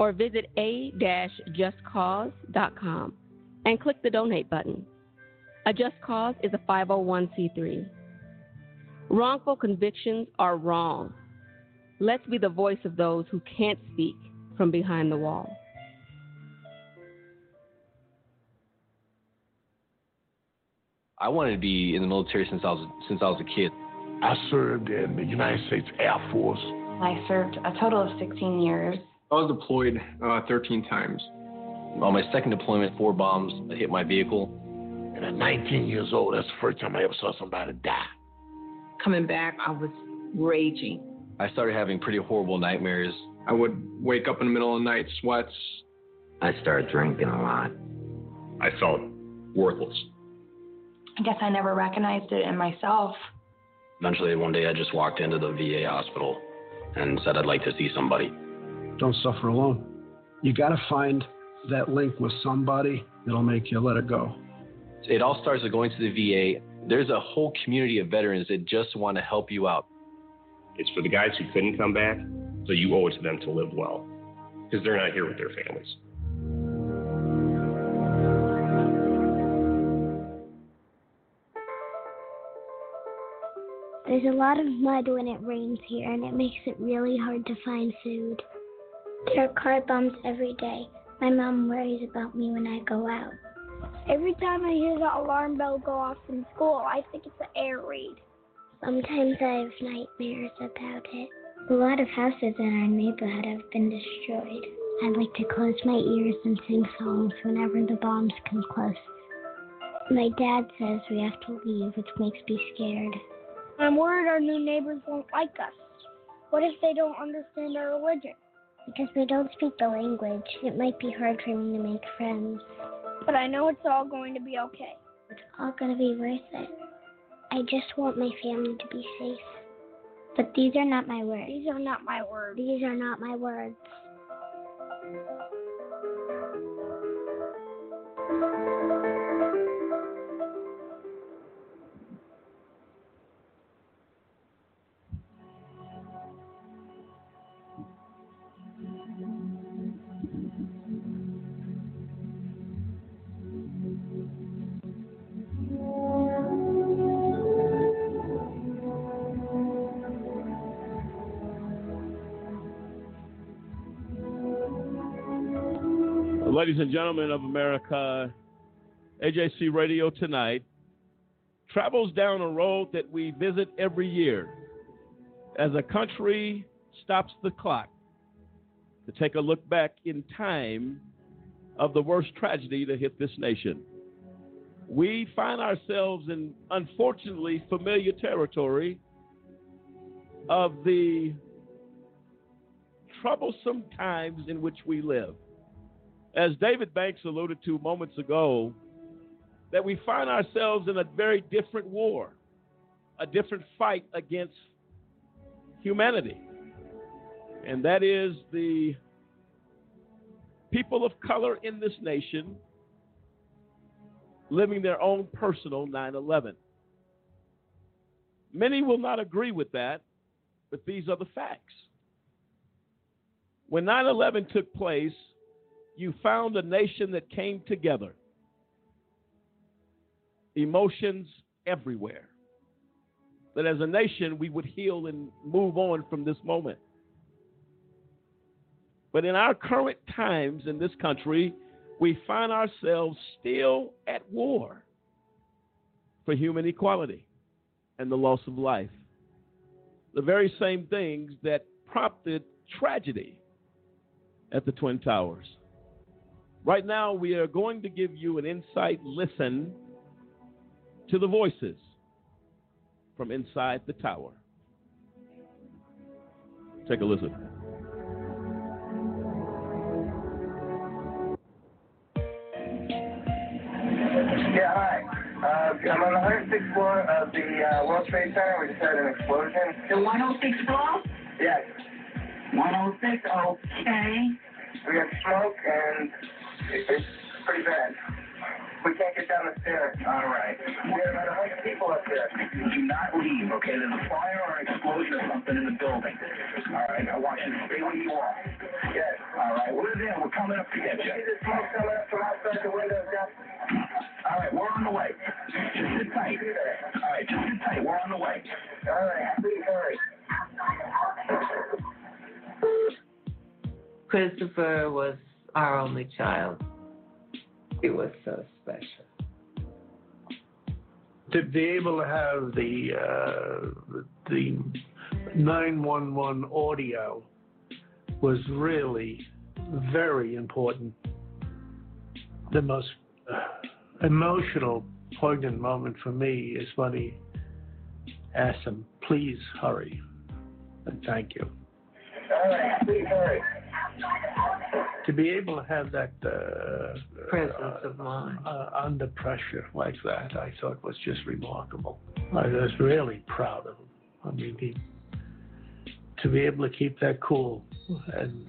or visit a-justcause.com and click the donate button. A Just Cause is a 501c3. Wrongful convictions are wrong. Let's be the voice of those who can't speak from behind the wall. I wanted to be in the military since I was since I was a kid. I served in the United States Air Force. I served a total of 16 years. I was deployed uh, 13 times. On my second deployment, four bombs hit my vehicle. And at 19 years old, that's the first time I ever saw somebody die. Coming back, I was raging. I started having pretty horrible nightmares. I would wake up in the middle of the night, sweats. I started drinking a lot. I felt worthless. I guess I never recognized it in myself. Eventually, one day, I just walked into the VA hospital and said I'd like to see somebody. Don't suffer alone. You got to find that link with somebody that'll make you let it go. It all starts with going to the VA. There's a whole community of veterans that just want to help you out. It's for the guys who couldn't come back, so you owe it to them to live well because they're not here with their families. There's a lot of mud when it rains here, and it makes it really hard to find food. There are car bombs every day. My mom worries about me when I go out. Every time I hear the alarm bell go off in school, I think it's an air raid. Sometimes I have nightmares about it. A lot of houses in our neighborhood have been destroyed. I like to close my ears and sing songs whenever the bombs come close. My dad says we have to leave, which makes me scared. I'm worried our new neighbors won't like us. What if they don't understand our religion? Because we don't speak the language, it might be hard for me to make friends. But I know it's all going to be okay. It's all going to be worth it. I just want my family to be safe. But these are not my words. These are not my words. These are not my words. And gentlemen of America, AJC Radio tonight travels down a road that we visit every year as a country stops the clock to take a look back in time of the worst tragedy to hit this nation. We find ourselves in unfortunately familiar territory of the troublesome times in which we live as David Banks alluded to moments ago, that we find ourselves in a very different war, a different fight against humanity. And that is the people of color in this nation living their own personal 9 11. Many will not agree with that, but these are the facts. When 9 11 took place, you found a nation that came together, emotions everywhere. That as a nation, we would heal and move on from this moment. But in our current times in this country, we find ourselves still at war for human equality and the loss of life. The very same things that prompted tragedy at the Twin Towers. Right now, we are going to give you an insight listen to the voices from inside the tower. Take a listen. Yeah, hi. Uh, I'm on the 106th floor of the uh, World Trade Center. We just had an explosion. The 106th floor? Yes. 106, okay. We got smoke and it- it's pretty bad. We can't get down the stairs. All right. We have about 100 people up there. Do not leave, okay? There's a fire or an explosion or something in the building. All right, I want you to stay where you are. Yes. All right, we're there. We're coming up to get You you. see the smoke coming up from outside the windows, Jeff? All right, we're on the way. Just sit tight. All right, just sit tight. We're on the way. All right. Please hurry. Christopher was our only child. He was so special. to be able to have the uh, the 911 audio was really very important. The most uh, emotional, poignant moment for me is when he asked him, "Please hurry," and thank you. All right. Please hurry. To be able to have that uh, Presence of mind. uh, under pressure like that, I thought was just remarkable. I was really proud of him. I mean, he, to be able to keep that cool and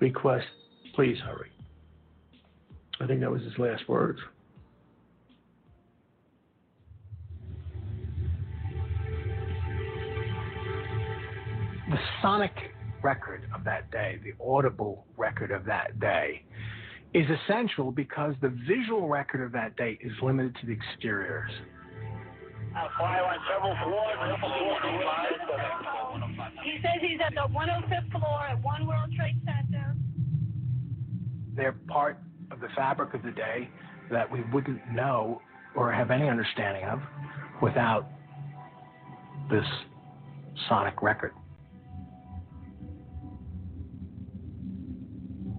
request, please hurry. I think that was his last words. the sonic record of that day, the audible record of that day, is essential because the visual record of that day is limited to the exteriors. Fire on several floors. He says he's at the 105th floor at One World Trade Center. They're part of the fabric of the day that we wouldn't know or have any understanding of without this sonic record.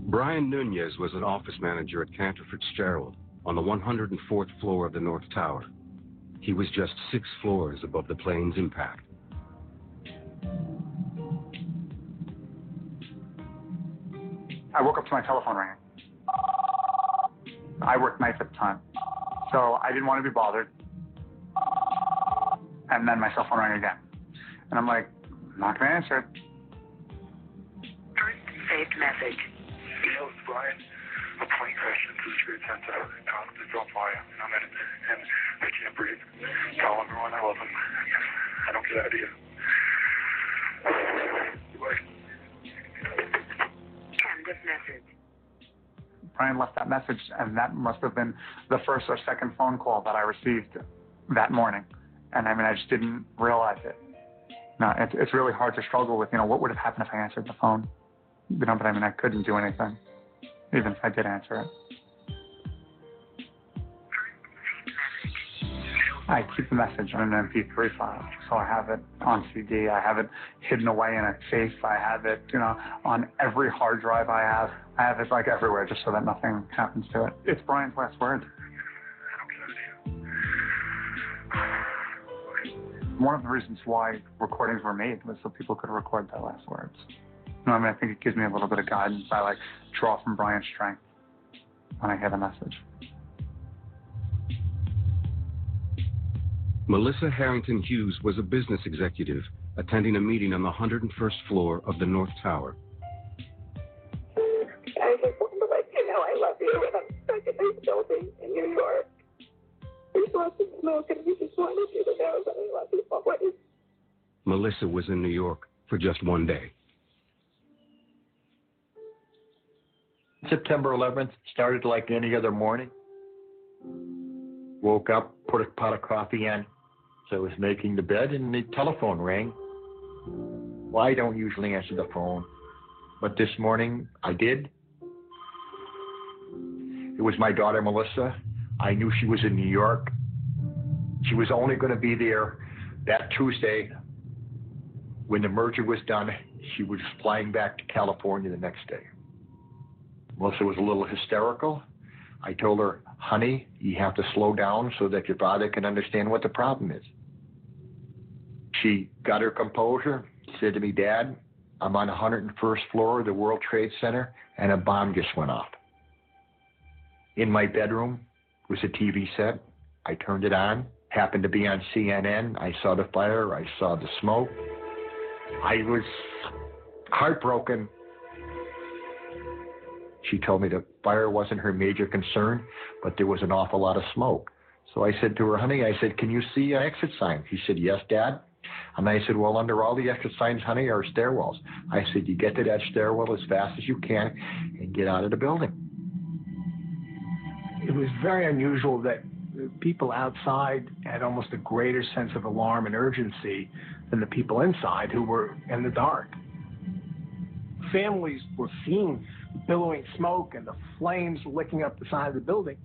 Brian Nunez was an office manager at Cantor Fitzgerald on the 104th floor of the North Tower. He was just six floors above the plane's impact. I woke up to my telephone ringing. I worked nights at the time, so I didn't want to be bothered. And then my cell phone rang again, and I'm like, I'm not gonna answer it. Saved message. Yo, it's Brian. A plane crashed into the Trade Center. Tom, it's on fire. And I'm in it. And I can't breathe. Tell everyone I love them. I don't get out of here. Goodbye. End of message. Brian left that message, and that must have been the first or second phone call that I received that morning. And I mean, I just didn't realize it. No, it's it's really hard to struggle with. You know, what would have happened if I answered the phone? You know, but I mean, I couldn't do anything, even if I did answer it. I keep the message in an MP3 file, so I have it on CD. I have it hidden away in a safe. I have it, you know, on every hard drive I have. I have it like everywhere, just so that nothing happens to it. It's Brian's last word. One of the reasons why recordings were made was so people could record their last words. You know, I mean, I think it gives me a little bit of guidance. I like draw from Brian's strength when I hear the message. Melissa Harrington Hughes was a business executive attending a meeting on the 101st floor of the North Tower. I just want to let you know I love you and I'm stuck in this building in New York. brought the smoke and we just wanted you to know that we love you always. Melissa was in New York for just one day. September 11th started like any other morning. Woke up, put a pot of coffee in. So I was making the bed and the telephone rang. Well, I don't usually answer the phone, but this morning I did. It was my daughter Melissa. I knew she was in New York. She was only going to be there that Tuesday when the merger was done. She was flying back to California the next day. Melissa was a little hysterical. I told her, honey, you have to slow down so that your father can understand what the problem is. She got her composure, said to me, Dad, I'm on the 101st floor of the World Trade Center and a bomb just went off. In my bedroom was a TV set. I turned it on, happened to be on CNN. I saw the fire, I saw the smoke. I was heartbroken she told me the fire wasn't her major concern, but there was an awful lot of smoke. So I said to her, honey, I said, can you see an exit sign? She said, yes, Dad. And I said, well, under all the exit signs, honey, are stairwells. I said, you get to that stairwell as fast as you can and get out of the building. It was very unusual that people outside had almost a greater sense of alarm and urgency than the people inside who were in the dark. Families were seeing billowing smoke and the flames licking up the side of the building.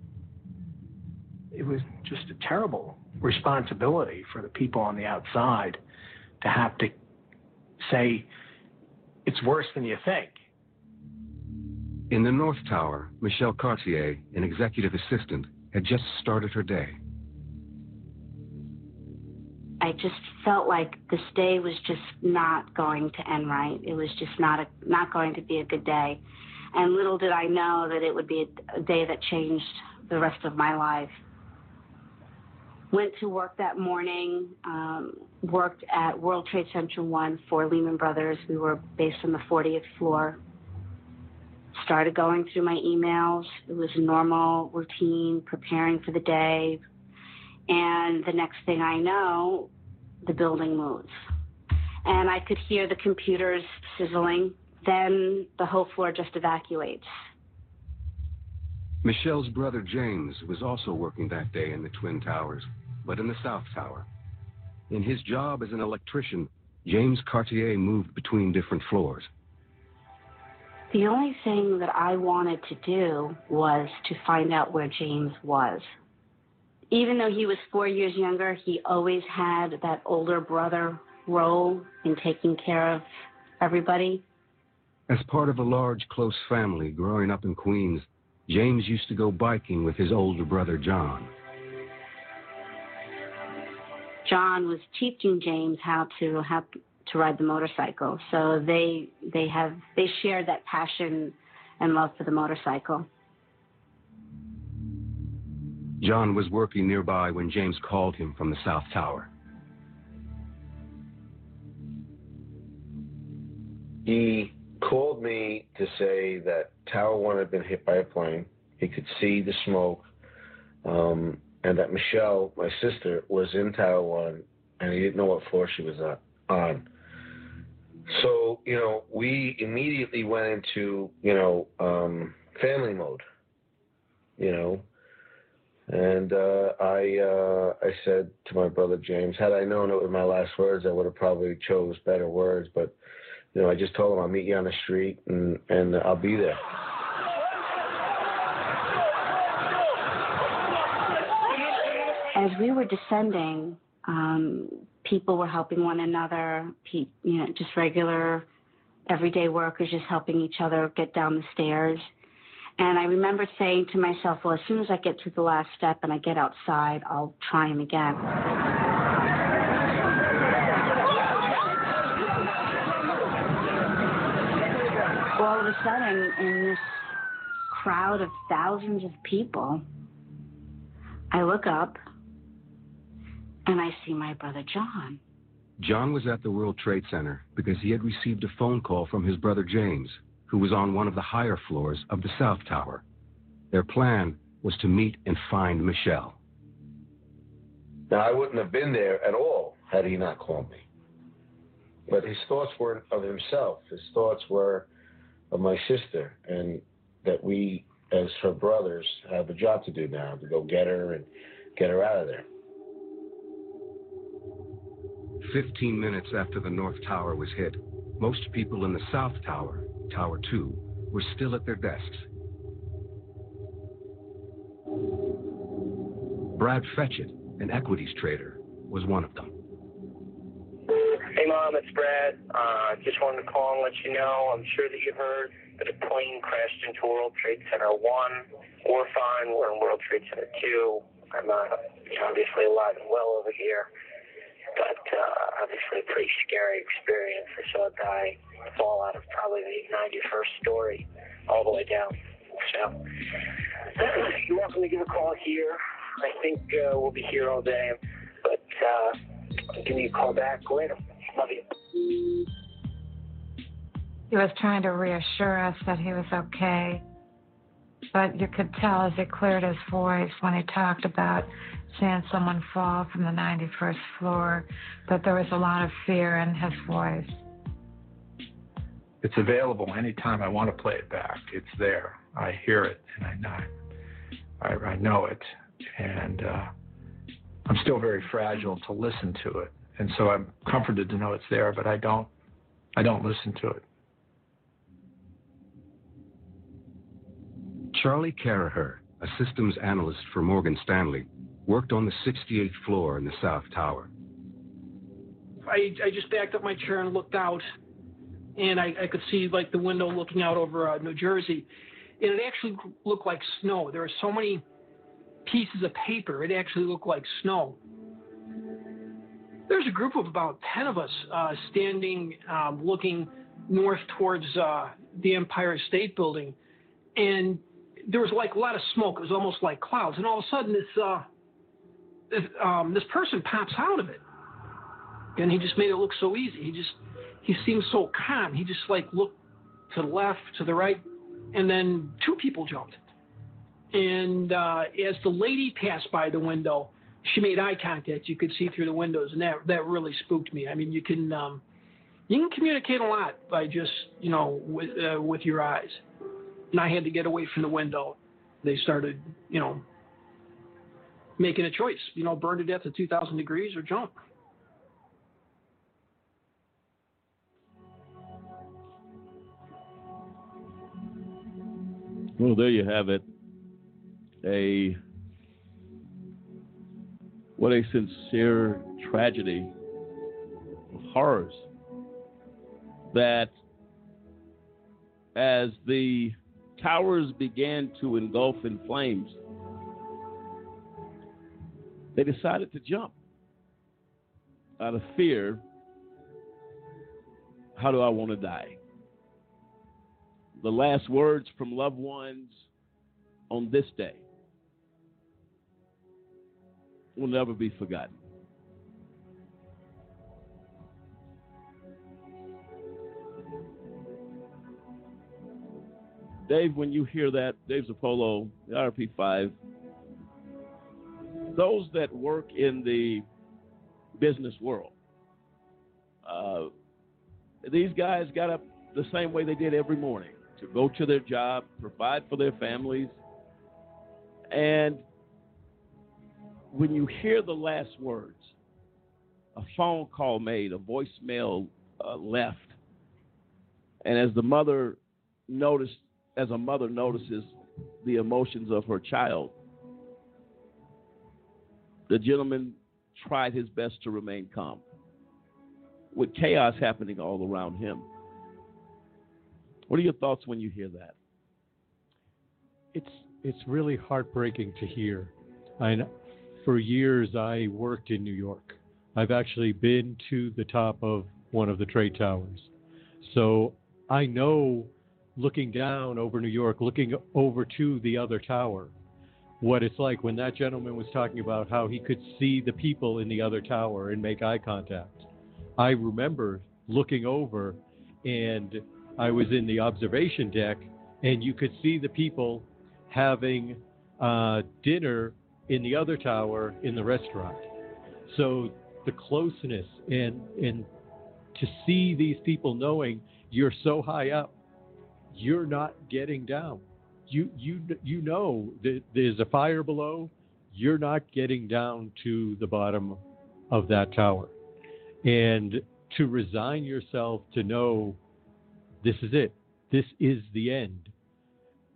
It was just a terrible responsibility for the people on the outside to have to say, it's worse than you think. In the North Tower, Michelle Cartier, an executive assistant, had just started her day. I just felt like this day was just not going to end right. It was just not a, not going to be a good day. And little did I know that it would be a, day that changed the rest of my life. Went to work that morning, um, worked at World Trade Center 1 for Lehman Brothers. We were based on the 40th floor. Started going through my emails. It was normal routine, preparing for the day. And the next thing I know, the building moves. And I could hear the computers sizzling then the whole floor just evacuates. Michelle's brother James was also working that day in the Twin Towers, but in the South Tower. In his job as an electrician, James Cartier moved between different floors. The only thing that I wanted to do was to find out where James was. Even though he was four years younger, he always had that older brother role in taking care of everybody. As part of a large, close family growing up in Queens, James used to go biking with his older brother, John. John was teaching James how to how to ride the motorcycle. So they they have they share that passion and love for the motorcycle. John was working nearby when James called him from the South Tower. He called me to say that Tower One had been hit by a plane. He could see the smoke, um, and that Michelle, my sister, was in Tower One, and he didn't know what floor she was on. So you know, we immediately went into you know um, family mode. You know, and uh, I uh, I said to my brother James, had I known it was my last words, I would have probably chose better words, but you know, I just told him I'll meet you on the street and and I'll be there. As we were descending, um, people were helping one another. Pe- you know, just regular, everyday workers just helping each other get down the stairs. And I remember saying to myself, well, as soon as I get to the last step and I get outside, I'll try him again. A sudden, in this crowd of thousands of people, I look up and I see my brother John. John was at the World Trade Center because he had received a phone call from his brother James, who was on one of the higher floors of the South Tower. Their plan was to meet and find Michelle. Now, I wouldn't have been there at all had he not called me. But his thoughts weren't of himself. His thoughts were of my sister, and that we, as her brothers, have a job to do now to go get her and get her out of there. 15 minutes after the North Tower was hit, most people in the South Tower, Tower 2, were still at their desks. Brad Fetchet, an equities trader, was one of them. Hey, Mom, it's Brad. Uh, just wanted to call and let you know. I'm sure that you heard that a plane crashed into World Trade Center 1. We're fine. We're in World Trade Center 2. I'm uh, obviously alive and well over here. But uh, obviously a pretty scary experience. I saw a guy fall out of probably the 91st story all the way down. So you're welcome to give a call here. I think uh, we'll be here all day. But uh, give you a call back later. Love you. He was trying to reassure us that he was okay. But you could tell as he cleared his voice when he talked about seeing someone fall from the 91st floor that there was a lot of fear in his voice. It's available anytime I want to play it back. It's there. I hear it and I know, I, I know it. And uh, I'm still very fragile to listen to it. And so I'm comforted to know it's there, but I don't I don't listen to it. Charlie Caraher, a systems analyst for Morgan Stanley, worked on the 68th floor in the South Tower. I, I just backed up my chair and looked out, and I, I could see like the window looking out over uh, New Jersey, and it actually looked like snow. There were so many pieces of paper; it actually looked like snow. There's a group of about ten of us uh, standing, um, looking north towards uh, the Empire State Building, and there was like a lot of smoke. It was almost like clouds, and all of a sudden this uh, this, um, this person pops out of it, and he just made it look so easy. He just he seemed so calm. He just like looked to the left, to the right, and then two people jumped. And uh, as the lady passed by the window, she made eye contact. You could see through the windows, and that that really spooked me. I mean, you can um, you can communicate a lot by just you know with uh, with your eyes. And I had to get away from the window. They started, you know, making a choice. You know, burn to death at 2,000 degrees or jump. Well, there you have it. A what a sincere tragedy of horrors that as the towers began to engulf in flames, they decided to jump out of fear. How do I want to die? The last words from loved ones on this day will never be forgotten. Dave, when you hear that, Dave the IRP5, those that work in the business world, uh, these guys got up the same way they did every morning to go to their job, provide for their families. And when you hear the last words, a phone call made, a voicemail uh, left, and as the mother noticed as a mother notices the emotions of her child. The gentleman tried his best to remain calm with chaos happening all around him. What are your thoughts when you hear that? It's it's really heartbreaking to hear. And for years I worked in New York. I've actually been to the top of one of the trade towers. So I know looking down over New York, looking over to the other tower, what it's like when that gentleman was talking about how he could see the people in the other tower and make eye contact. I remember looking over and I was in the observation deck and you could see the people having uh, dinner in the other tower in the restaurant. So the closeness and and to see these people knowing you're so high up, you're not getting down. You you you know that there's a fire below. You're not getting down to the bottom of that tower, and to resign yourself to know this is it. This is the end.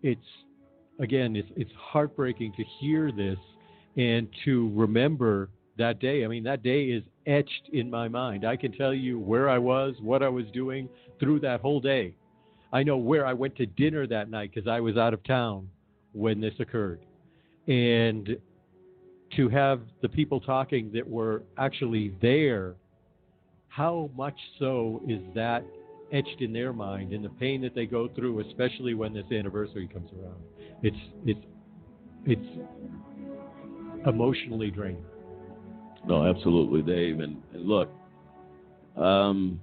It's again, it's it's heartbreaking to hear this and to remember that day. I mean, that day is etched in my mind. I can tell you where I was, what I was doing through that whole day. I know where I went to dinner that night because I was out of town when this occurred. And to have the people talking that were actually there, how much so is that etched in their mind and the pain that they go through, especially when this anniversary comes around? It's it's it's emotionally draining. No, absolutely, Dave. And, and look, um,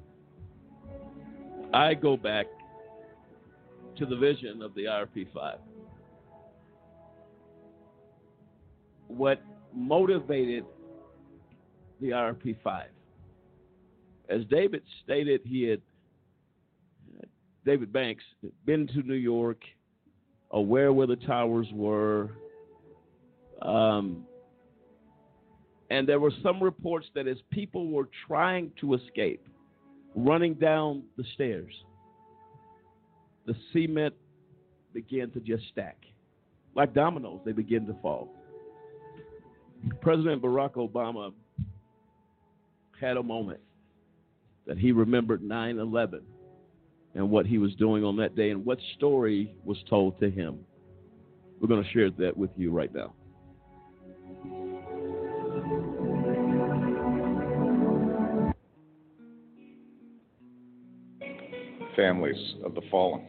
I go back to the vision of the IRP5. What motivated the IRP5? As David stated, he had, David Banks, been to New York, aware where the towers were. Um, and there were some reports that as people were trying to escape, running down the stairs, the cement began to just stack. Like dominoes, they began to fall. President Barack Obama had a moment that he remembered 9 11 and what he was doing on that day and what story was told to him. We're going to share that with you right now. Families of the fallen.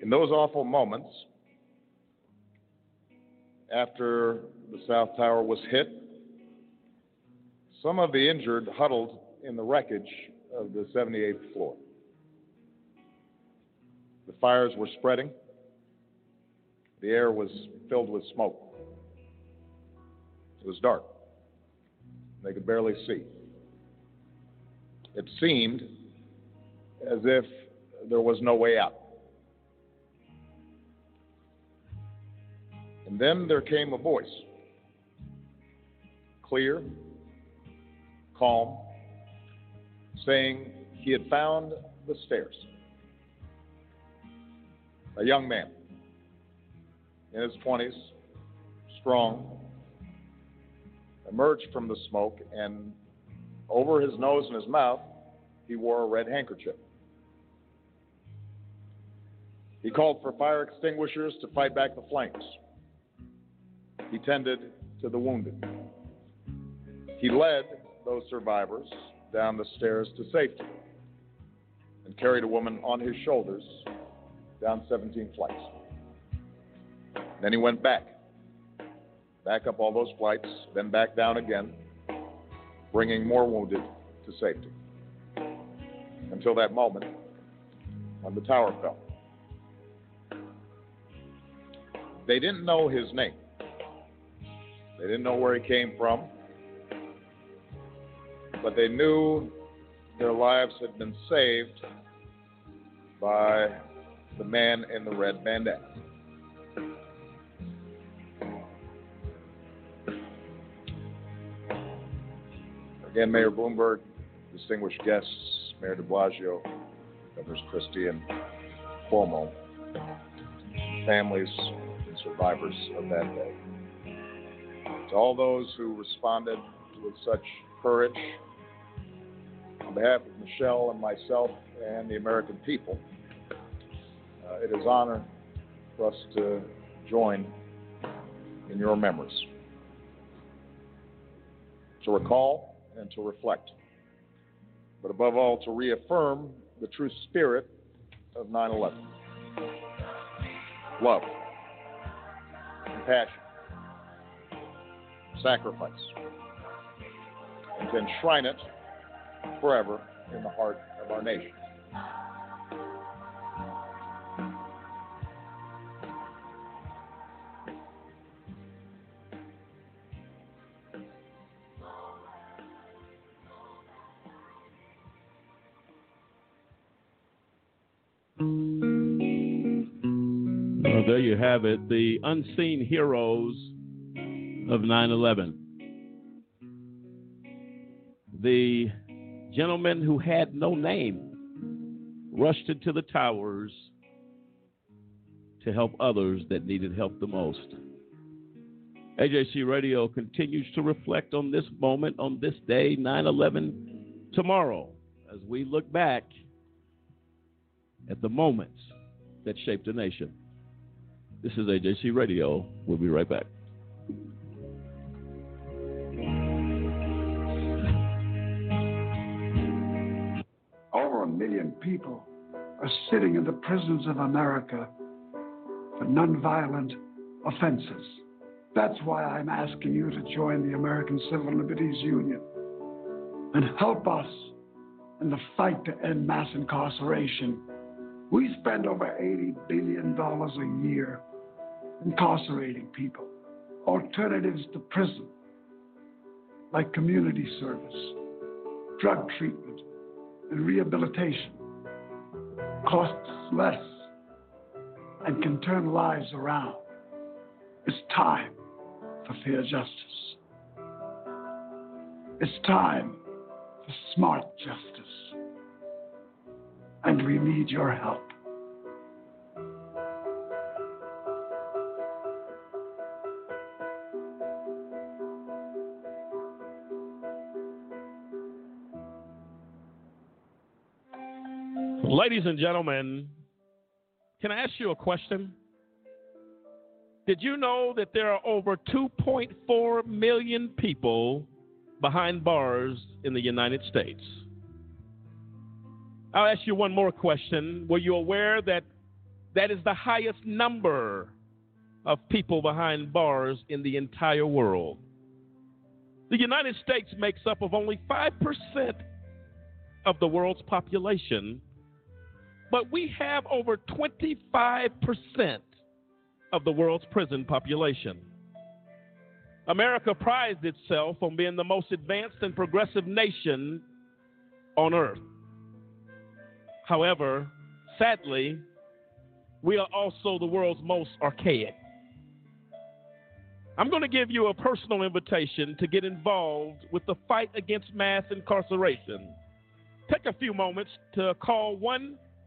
In those awful moments, after the South Tower was hit, some of the injured huddled in the wreckage of the 78th floor. The fires were spreading. The air was filled with smoke. It was dark. They could barely see. It seemed as if there was no way out. And then there came a voice clear, calm, saying he had found the stairs. A young man in his 20s, strong, emerged from the smoke, and over his nose and his mouth, he wore a red handkerchief. He called for fire extinguishers to fight back the flames. He tended to the wounded. He led those survivors down the stairs to safety and carried a woman on his shoulders down 17 flights. Then he went back, back up all those flights, then back down again, bringing more wounded to safety. Until that moment when the tower fell. They didn't know his name. They didn't know where he came from but they knew their lives had been saved by the man in the red bandana. Again, Mayor Bloomberg, distinguished guests, Mayor de Blasio, Governors Christie and Cuomo, families and survivors of that day. To all those who responded with such courage, on behalf of Michelle and myself and the American people, uh, it is an honor for us to join in your memories, to recall and to reflect, but above all, to reaffirm the true spirit of 9 11 love, compassion, sacrifice, and to enshrine it forever in the heart of our nation. Have it the unseen heroes of 9 11. The gentleman who had no name rushed into the towers to help others that needed help the most. AJC Radio continues to reflect on this moment, on this day, 9 11, tomorrow, as we look back at the moments that shaped a nation. This is AJC Radio. We'll be right back. Over a million people are sitting in the prisons of America for nonviolent offenses. That's why I'm asking you to join the American Civil Liberties Union and help us in the fight to end mass incarceration. We spend over $80 billion a year incarcerating people. Alternatives to prison, like community service, drug treatment, and rehabilitation, costs less and can turn lives around. It's time for fair justice. It's time for smart justice. And we need your help. Ladies and gentlemen, can I ask you a question? Did you know that there are over 2.4 million people behind bars in the United States? I'll ask you one more question. Were you aware that that is the highest number of people behind bars in the entire world? The United States makes up of only 5% of the world's population, but we have over 25% of the world's prison population. America prides itself on being the most advanced and progressive nation on earth. However, sadly, we are also the world's most archaic. I'm going to give you a personal invitation to get involved with the fight against mass incarceration. Take a few moments to call 1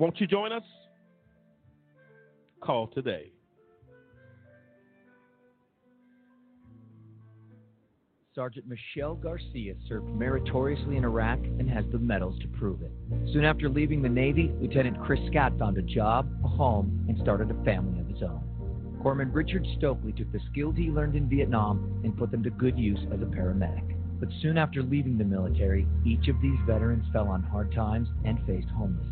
Won't you join us? Call today. Sergeant Michelle Garcia served meritoriously in Iraq and has the medals to prove it. Soon after leaving the Navy, Lieutenant Chris Scott found a job, a home, and started a family of his own. Corpsman Richard Stokely took the skills he learned in Vietnam and put them to good use as a paramedic. But soon after leaving the military, each of these veterans fell on hard times and faced homelessness.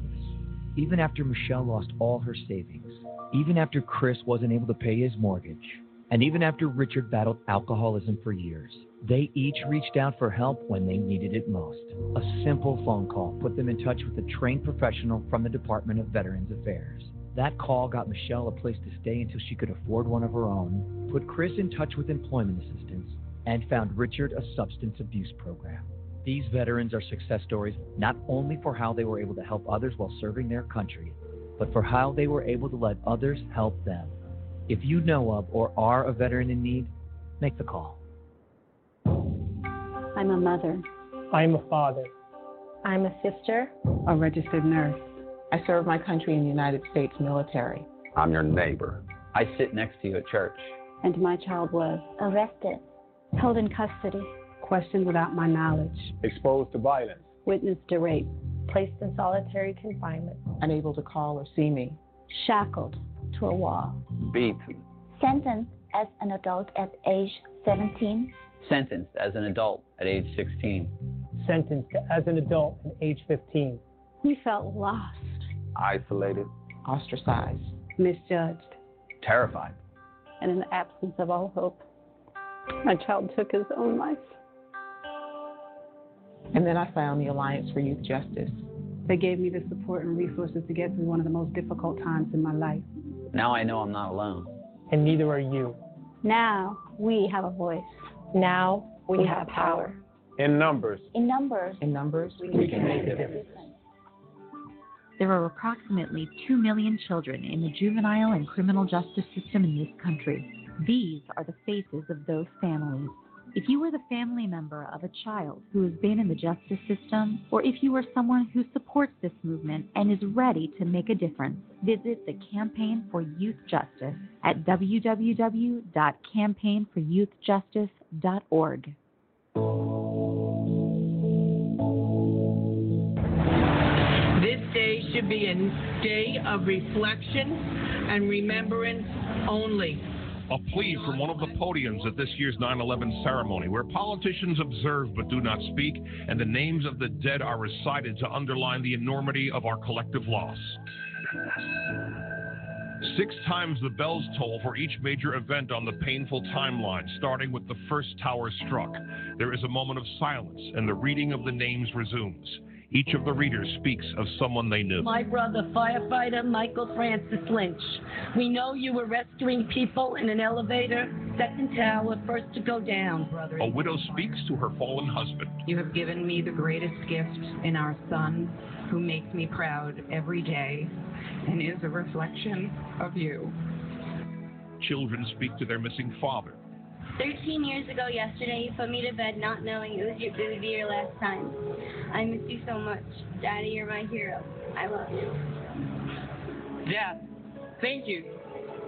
Even after Michelle lost all her savings, even after Chris wasn't able to pay his mortgage, and even after Richard battled alcoholism for years, they each reached out for help when they needed it most. A simple phone call put them in touch with a trained professional from the Department of Veterans Affairs. That call got Michelle a place to stay until she could afford one of her own, put Chris in touch with employment assistance, and found Richard a substance abuse program. These veterans are success stories not only for how they were able to help others while serving their country, but for how they were able to let others help them. If you know of or are a veteran in need, make the call. I'm a mother. I'm a father. I'm a sister. A registered nurse. I serve my country in the United States military. I'm your neighbor. I sit next to you at church. And my child was arrested, held in custody, questioned without my knowledge, exposed to violence, witnessed to rape, placed in solitary confinement, unable to call or see me, shackled to a wall, beaten, sentenced as an adult at age 17, sentenced as an adult at age 16, sentenced as an adult at age 15. We felt lost, isolated, ostracized, misjudged, terrified. And in the absence of all hope, my child took his own life. And then I found the Alliance for Youth Justice. They gave me the support and resources to get through one of the most difficult times in my life. Now I know I'm not alone. And neither are you. Now we have a voice. Now we, have, power. In numbers. In numbers, In numbers, We can make a difference. There are approximately 2 million children in the juvenile and criminal justice system in this country. These are the faces of those families. If you are the family member of a child who has been in the justice system, or if you are someone who supports this movement and is ready to make a difference, visit the Campaign for Youth Justice at www.campaignforyouthjustice.org. This day should be a day of reflection and remembrance only. A plea from one of the podiums at this year's 9 11 ceremony, where politicians observe but do not speak, and the names of the dead are recited to underline the enormity of our collective loss. Six times the bells toll for each major event on the painful timeline, starting with the first tower struck. There is a moment of silence, and the reading of the names resumes. Each of the readers speaks of someone they knew. My brother, firefighter Michael Francis Lynch. We know you were rescuing people in an elevator, second tower, first to go down, brother. A widow speaks to her fallen husband. You have given me the greatest gift in our son, who makes me proud every day and is a reflection of you. Children speak to their missing father. 13 years ago yesterday, you put me to bed not knowing it was your, it would be your last time. I miss you so much. Daddy, you're my hero. I love you. Dad, thank you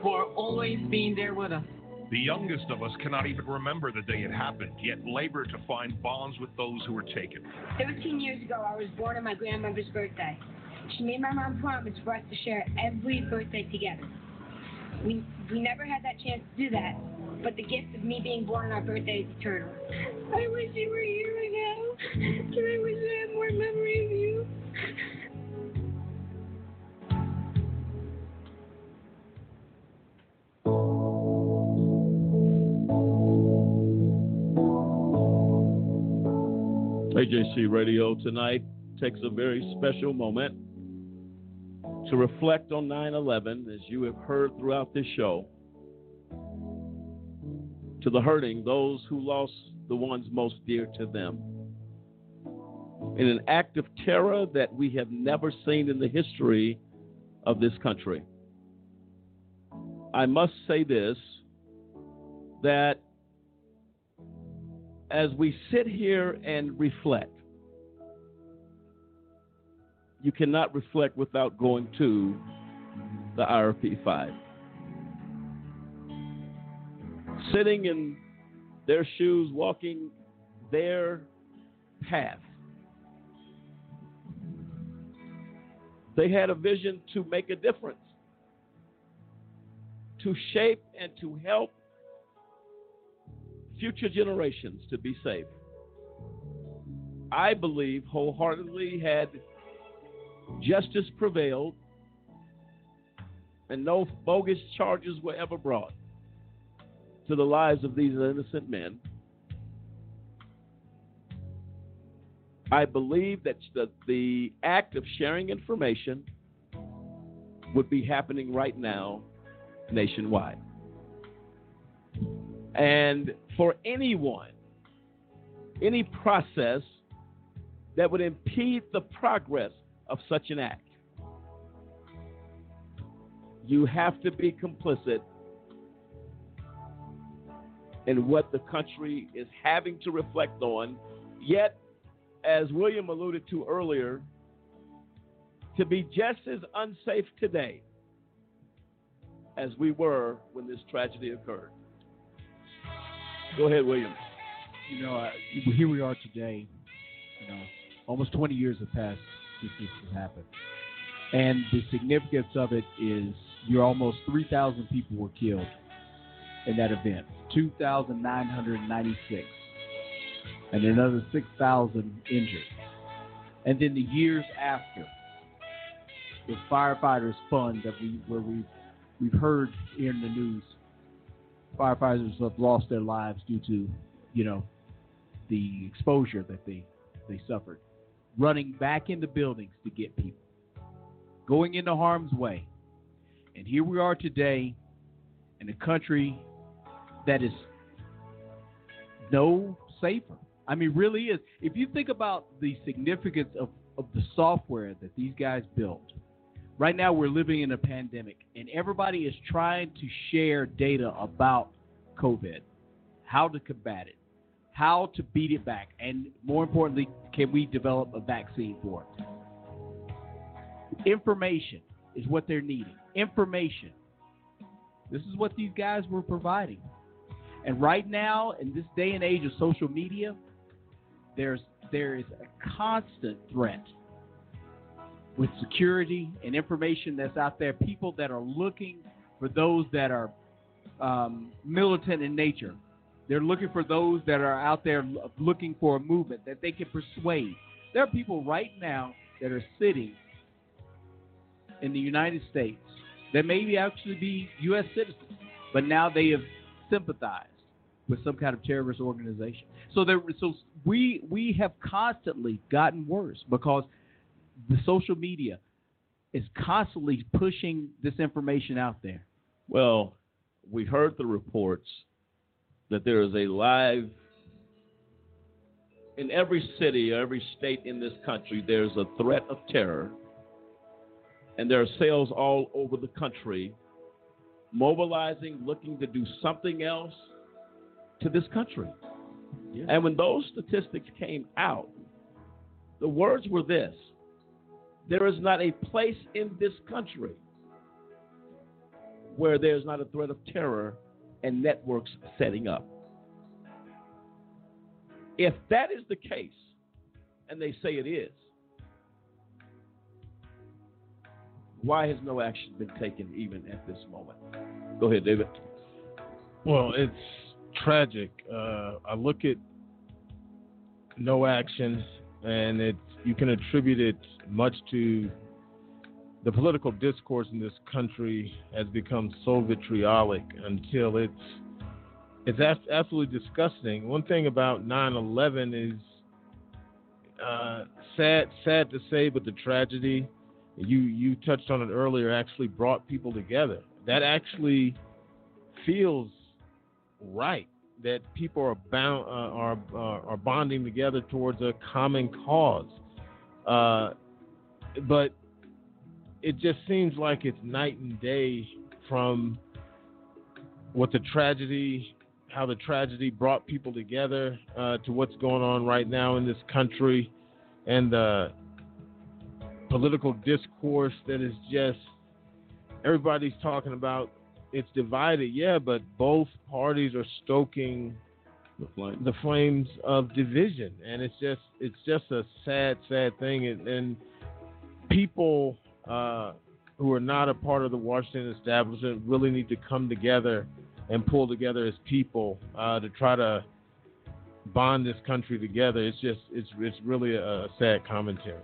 for always being there with us. The youngest of us cannot even remember the day it happened, yet labor to find bonds with those who were taken. 13 years ago, I was born on my grandmother's birthday. She made my mom promise for us to share every birthday together. We, we never had that chance to do that, but the gift of me being born on our birthday is eternal. I wish you were here right now, and I wish I had more memory of you. AJC Radio tonight takes a very special moment to reflect on 9 11, as you have heard throughout this show, to the hurting, those who lost the ones most dear to them. In an act of terror that we have never seen in the history of this country. I must say this that as we sit here and reflect, you cannot reflect without going to the IRP 5. Sitting in their shoes, walking their path. They had a vision to make a difference, to shape and to help future generations to be safe. I believe wholeheartedly had justice prevailed and no bogus charges were ever brought to the lives of these innocent men. I believe that the, the act of sharing information would be happening right now nationwide. And for anyone, any process that would impede the progress of such an act, you have to be complicit in what the country is having to reflect on. Yet, as William alluded to earlier, to be just as unsafe today as we were when this tragedy occurred. Go ahead, William. You know, uh, here we are today. You know, almost 20 years have passed since this has happened, and the significance of it is you're almost 3,000 people were killed in that event, 2,996, and another 6,000 injured. And then the years after, the firefighters fund that we where we we've heard in the news firefighters have lost their lives due to, you know, the exposure that they they suffered, running back into buildings to get people, going into harm's way, and here we are today in a country that is no safer. I mean, really is. If you think about the significance of, of the software that these guys built, right now we're living in a pandemic, and everybody is trying to share data about COVID, how to combat it, how to beat it back, and more importantly, can we develop a vaccine for it? Information is what they're needing. Information. This is what these guys were providing. And right now, in this day and age of social media, there's there is a constant threat with security and information that's out there. People that are looking for those that are um, militant in nature. They're looking for those that are out there looking for a movement that they can persuade. There are people right now that are sitting in the United States that maybe actually be U.S. citizens, but now they have sympathized with some kind of terrorist organization. So there, so we we have constantly gotten worse because the social media is constantly pushing this information out there. Well, we heard the reports that there is a live in every city, every state in this country, there's a threat of terror. And there are cells all over the country mobilizing, looking to do something else to this country. Yeah. And when those statistics came out, the words were this there is not a place in this country where there's not a threat of terror and networks setting up. If that is the case, and they say it is, why has no action been taken even at this moment? Go ahead, David. Well, it's tragic. Uh, I look at no action, and it's you can attribute it much to the political discourse in this country has become so vitriolic until it's it's absolutely disgusting. One thing about 9/11 is uh, sad sad to say, but the tragedy you you touched on it earlier actually brought people together. That actually feels right that people are bound uh, are uh, are bonding together towards a common cause. Uh, but it just seems like it's night and day from what the tragedy, how the tragedy brought people together, uh, to what's going on right now in this country, and the political discourse that is just everybody's talking about it's divided, yeah, but both parties are stoking the, flame. the flames of division, and it's just it's just a sad, sad thing, and, and people uh, who are not a part of the Washington establishment really need to come together and pull together as people uh, to try to bond this country together. It's just it's it's really a, a sad commentary.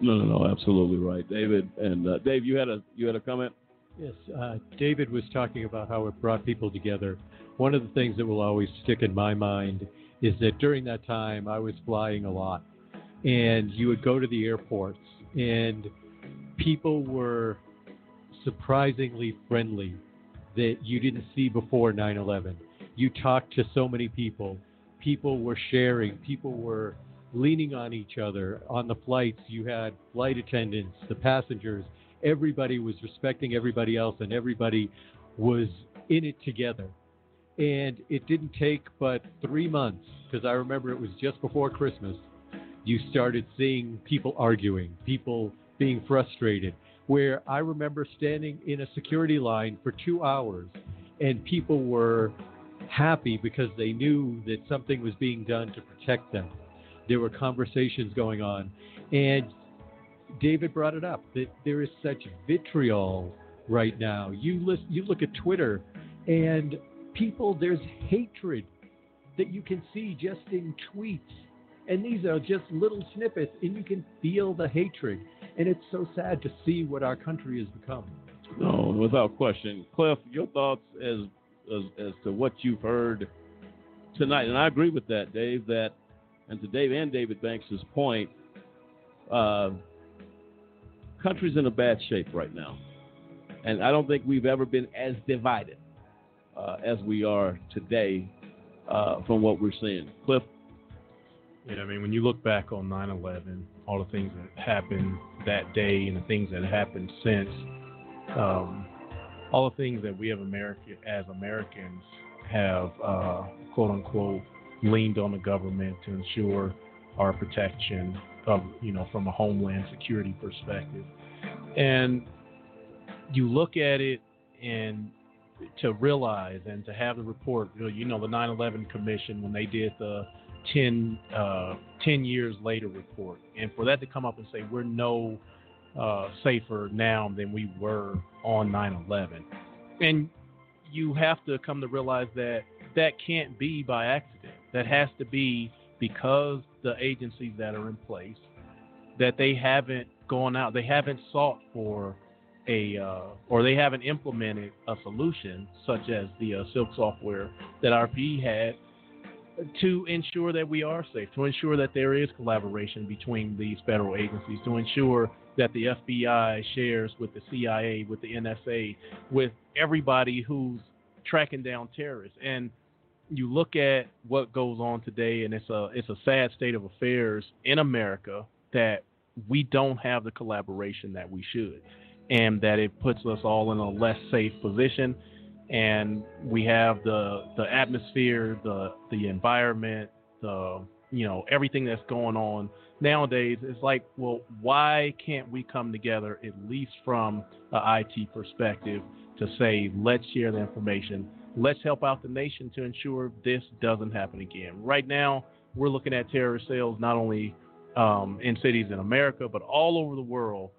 No, no, no, absolutely right, David. And uh, Dave, you had a you had a comment. Yes, uh, David was talking about how it brought people together. One of the things that will always stick in my mind is that during that time I was flying a lot, and you would go to the airports, and people were surprisingly friendly that you didn't see before 9 11. You talked to so many people. People were sharing, people were leaning on each other. On the flights, you had flight attendants, the passengers everybody was respecting everybody else and everybody was in it together. And it didn't take but three months, because I remember it was just before Christmas, you started seeing people arguing, people being frustrated. Where I remember standing in a security line for two hours and people were happy because they knew that something was being done to protect them. There were conversations going on. And David brought it up that there is such vitriol right now. You list, you look at Twitter, and people there's hatred that you can see just in tweets, and these are just little snippets, and you can feel the hatred. And it's so sad to see what our country has become. No, without question. Cliff, your thoughts as, as as to what you've heard tonight, and I agree with that, Dave. That, and to Dave and David Banks's point, uh, country's in a bad shape right now, and I don't think we've ever been as divided uh, as we are today uh, from what we're seeing. Cliff. Yeah, I mean, when you look back on 9/11, all the things that happened that day and the things that happened since, um, all the things that we have America as Americans have uh, quote unquote leaned on the government to ensure our protection of you know from a homeland security perspective, and you look at it and to realize and to have the report, you know, the 9/11 Commission when they did the 10, uh, 10 years later report, and for that to come up and say we're no uh, safer now than we were on 9/11, and you have to come to realize that that can't be by accident. That has to be because the agencies that are in place that they haven't gone out, they haven't sought for a uh, or they haven't implemented a solution such as the uh, CILC software that RPE had to ensure that we are safe, to ensure that there is collaboration between these federal agencies, to ensure that the FBI shares with the CIA, with the NSA, with everybody who's tracking down terrorists. And you look at what goes on today, and it's a it's a sad state of affairs in America that we don't have the collaboration that we should, and that it puts us all in a less safe position. And we have the the atmosphere, the the environment, the you know everything that's going on nowadays. It's like, well, why can't we come together at least from a IT perspective to say, let's share the information, let's help out the nation to ensure this doesn't happen again. Right now, we're looking at terrorist cells not only um, in cities in America, but all over the world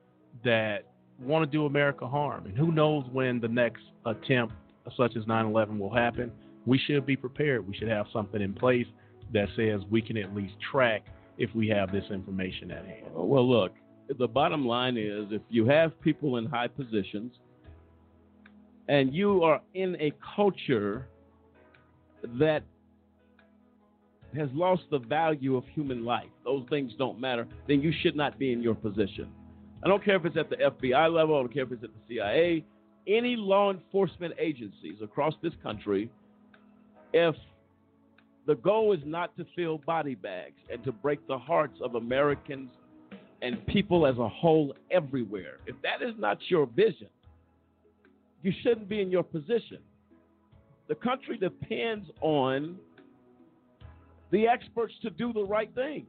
that want to do America harm. And who knows when the next attempt, such as 9 11, will happen. We should be prepared. We should have something in place that says we can at least track if we have this information at hand. Well, look, the bottom line is if you have people in high positions and you are in a culture that has lost the value of human life, those things don't matter, then you should not be in your position. I don't care if it's at the FBI level, I don't care if it's at the CIA, any law enforcement agencies across this country, if the goal is not to fill body bags and to break the hearts of Americans and people as a whole everywhere, if that is not your vision, you shouldn't be in your position. The country depends on the experts to do the right thing.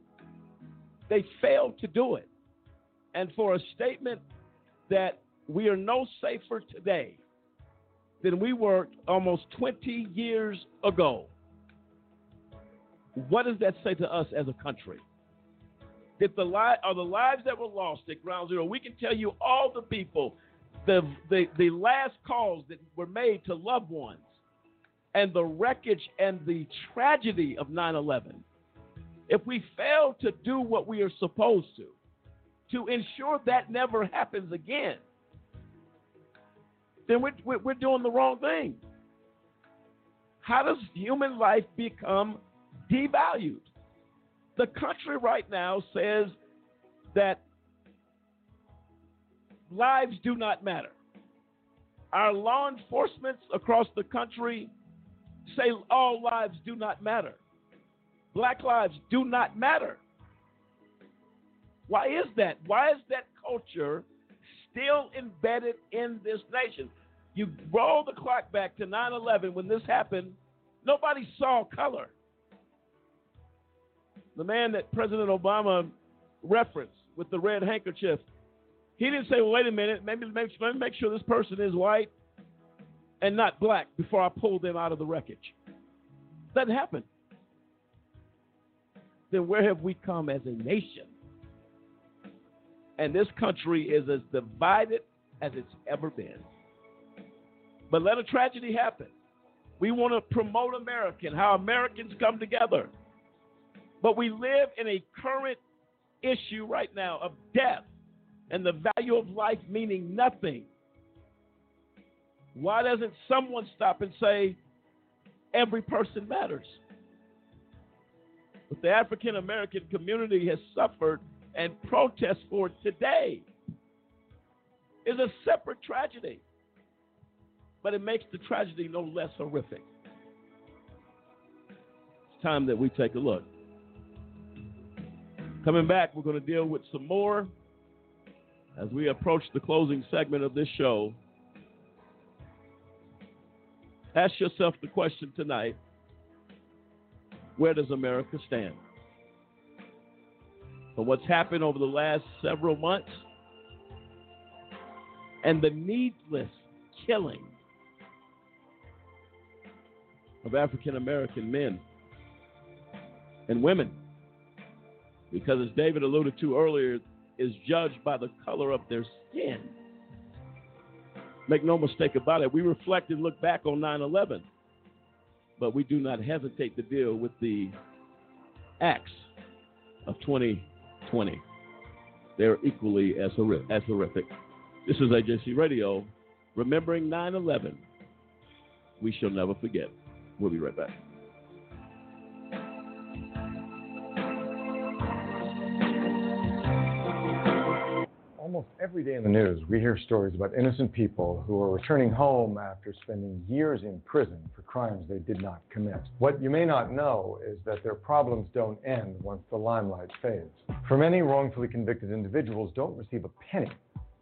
They failed to do it. And for a statement that we are no safer today than we were almost 20 years ago, what does that say to us as a country? Did the li- are the lives that were lost at Ground Zero? We can tell you all the people, the, the the last calls that were made to loved ones, and the wreckage and the tragedy of 9/11. If we fail to do what we are supposed to, to ensure that never happens again, then we're, we're doing the wrong thing. How does human life become devalued? The country right now says that lives do not matter. Our law enforcement across the country say all lives do not matter. Black lives do not matter. Why is that? Why is that culture still embedded in this nation? You roll the clock back to 9 11 when this happened, nobody saw color. The man that President Obama referenced with the red handkerchief, he didn't say, well, wait a minute, maybe, maybe let me make sure this person is white and not black before I pull them out of the wreckage. Doesn't happen. Then where have we come as a nation? And this country is as divided as it's ever been. But let a tragedy happen. We want to promote America and how Americans come together. But we live in a current issue right now of death and the value of life meaning nothing. Why doesn't someone stop and say, every person matters? But the African American community has suffered and protests for today is a separate tragedy. But it makes the tragedy no less horrific. It's time that we take a look. Coming back, we're going to deal with some more as we approach the closing segment of this show. Ask yourself the question tonight where does America stand? For what's happened over the last several months and the needless killing of African American men and women. Because, as David alluded to earlier, is judged by the color of their skin. Make no mistake about it, we reflect and look back on 9 11, but we do not hesitate to deal with the acts of 2020. They're equally as, as horrific. This is AJC Radio, remembering 9 11. We shall never forget. We'll be right back. Almost every day in the news, we hear stories about innocent people who are returning home after spending years in prison for crimes they did not commit. What you may not know is that their problems don't end once the limelight fades. For many wrongfully convicted individuals don't receive a penny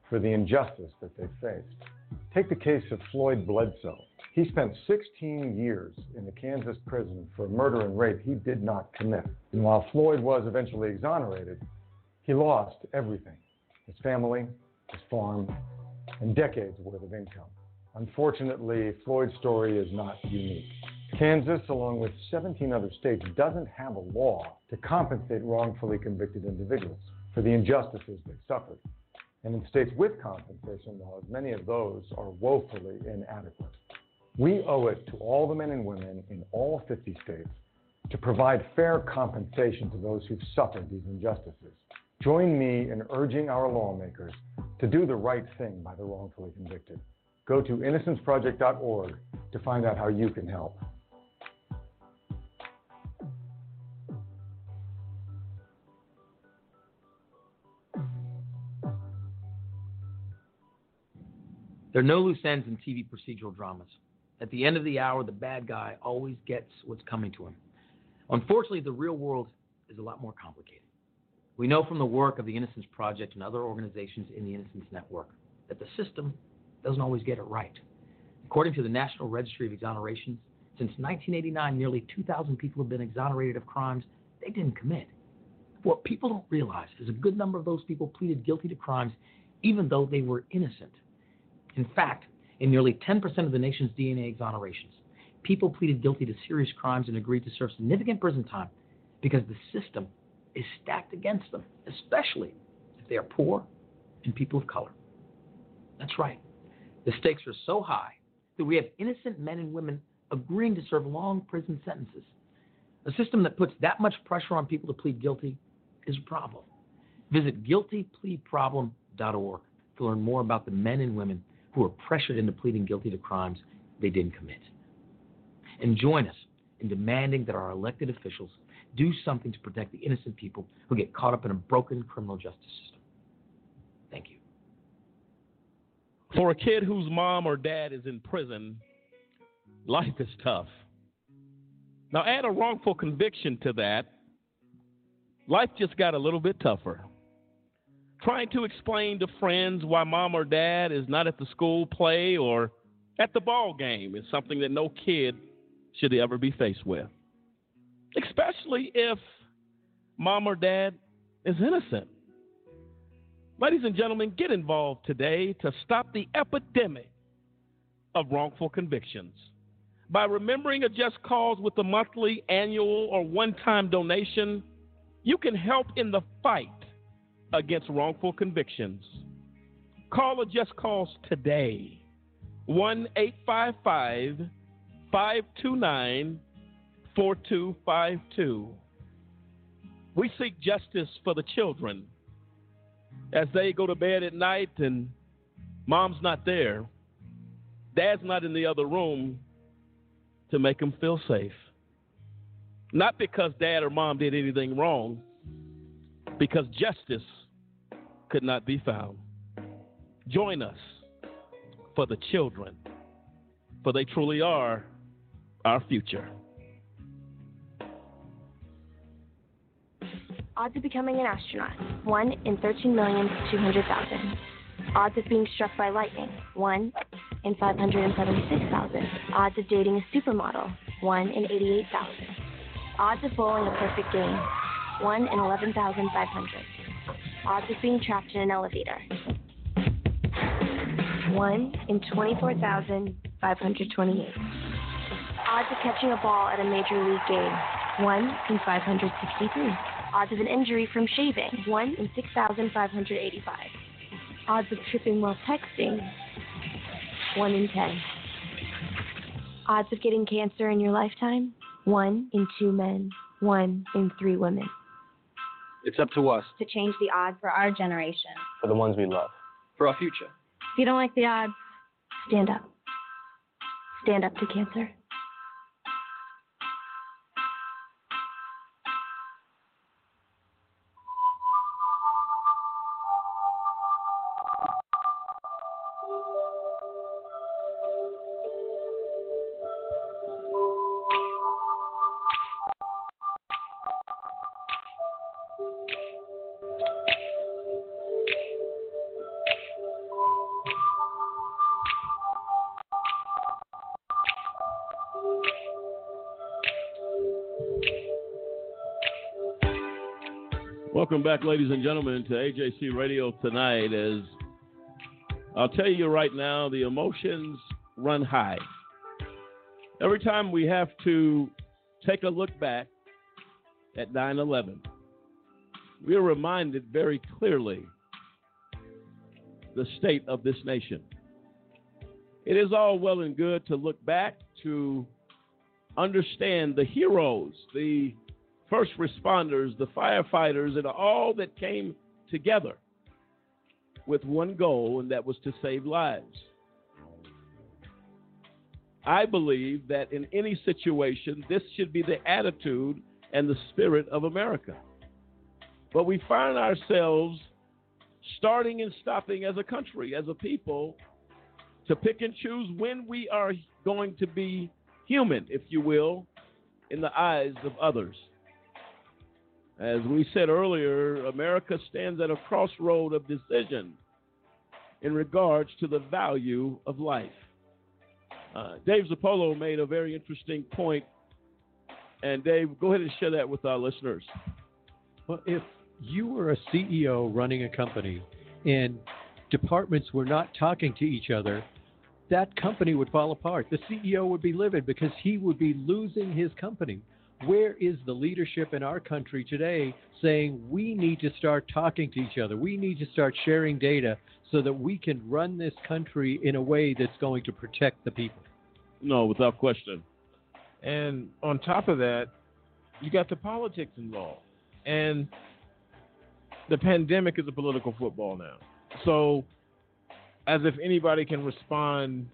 for the injustice that they faced. Take the case of Floyd Bledsoe. He spent 16 years in the Kansas prison for murder and rape he did not commit. And while Floyd was eventually exonerated, he lost everything his family, his farm, and decades worth of income. Unfortunately, Floyd's story is not unique. Kansas, along with 17 other states, doesn't have a law to compensate wrongfully convicted individuals for the injustices they suffered. And in states with compensation laws, many of those are woefully inadequate. We owe it to all the men and women in all 50 states to provide fair compensation to those who've suffered these injustices. Join me in urging our lawmakers to do the right thing by the wrongfully convicted. Go to innocenceproject.org to find out how you can help. There are no loose ends in TV procedural dramas. At the end of the hour, the bad guy always gets what's coming to him. Unfortunately, the real world is a lot more complicated. We know from the work of the Innocence Project and other organizations in the Innocence Network that the system doesn't always get it right. According to the National Registry of Exonerations, since 1989, nearly 2,000 people have been exonerated of crimes they didn't commit. What people don't realize is a good number of those people pleaded guilty to crimes even though they were innocent. In fact, in nearly 10% of the nation's DNA exonerations, people pleaded guilty to serious crimes and agreed to serve significant prison time because the system is stacked against them, especially if they are poor and people of color. That's right. The stakes are so high that we have innocent men and women agreeing to serve long prison sentences. A system that puts that much pressure on people to plead guilty is a problem. Visit guiltypleaproblem.org to learn more about the men and women who are pressured into pleading guilty to crimes they didn't commit. And join us in demanding that our elected officials do something to protect the innocent people who get caught up in a broken criminal justice system. Thank you. For a kid whose mom or dad is in prison, life is tough. Now, add a wrongful conviction to that, life just got a little bit tougher. Trying to explain to friends why mom or dad is not at the school play or at the ball game is something that no kid should ever be faced with especially if mom or dad is innocent. Ladies and gentlemen, get involved today to stop the epidemic of wrongful convictions. By remembering a just cause with a monthly, annual, or one time donation, you can help in the fight against wrongful convictions. Call a just cause today 1 855 529 4252. We seek justice for the children as they go to bed at night and mom's not there. Dad's not in the other room to make them feel safe. Not because dad or mom did anything wrong, because justice could not be found. Join us for the children, for they truly are our future. Odds of becoming an astronaut 1 in 13,200,000. Odds of being struck by lightning 1 in 576,000. Odds of dating a supermodel 1 in 88,000. Odds of bowling a perfect game 1 in 11,500. Odds of being trapped in an elevator 1 in 24,528. Odds of catching a ball at a major league game 1 in 563. Odds of an injury from shaving 1 in 6,585. Odds of tripping while texting 1 in 10. Odds of getting cancer in your lifetime 1 in 2 men, 1 in 3 women. It's up to us, To change the odds for our generation. for the ones we love, for our future. If you don't like the odds, stand up. Stand up to cancer. Welcome back, ladies and gentlemen, to AJC Radio tonight. As I'll tell you right now, the emotions run high. Every time we have to take a look back at 9 11, we are reminded very clearly the state of this nation. It is all well and good to look back to understand the heroes, the first responders, the firefighters, and all that came together with one goal, and that was to save lives. I believe that in any situation, this should be the attitude and the spirit of America. But we find ourselves starting and stopping as a country, as a people, to pick and choose when we are going to be human, if you will, in the eyes of others. As we said earlier, America stands at a crossroad of decision in regards to the value of life. Uh, Dave Zirpolo made a very interesting point, and Dave, go ahead and share that with our listeners. Well, if you were a CEO running a company and departments were not talking to each other, that company would fall apart. The CEO would be livid because he would be losing his company. Where is the leadership in our country today saying we need to start talking to each other? We need to start sharing data so that we can run this country in a way that's going to protect the people. No, without question. And on top of that, you got the politics involved. And the pandemic is a political football now. So, as if anybody can respond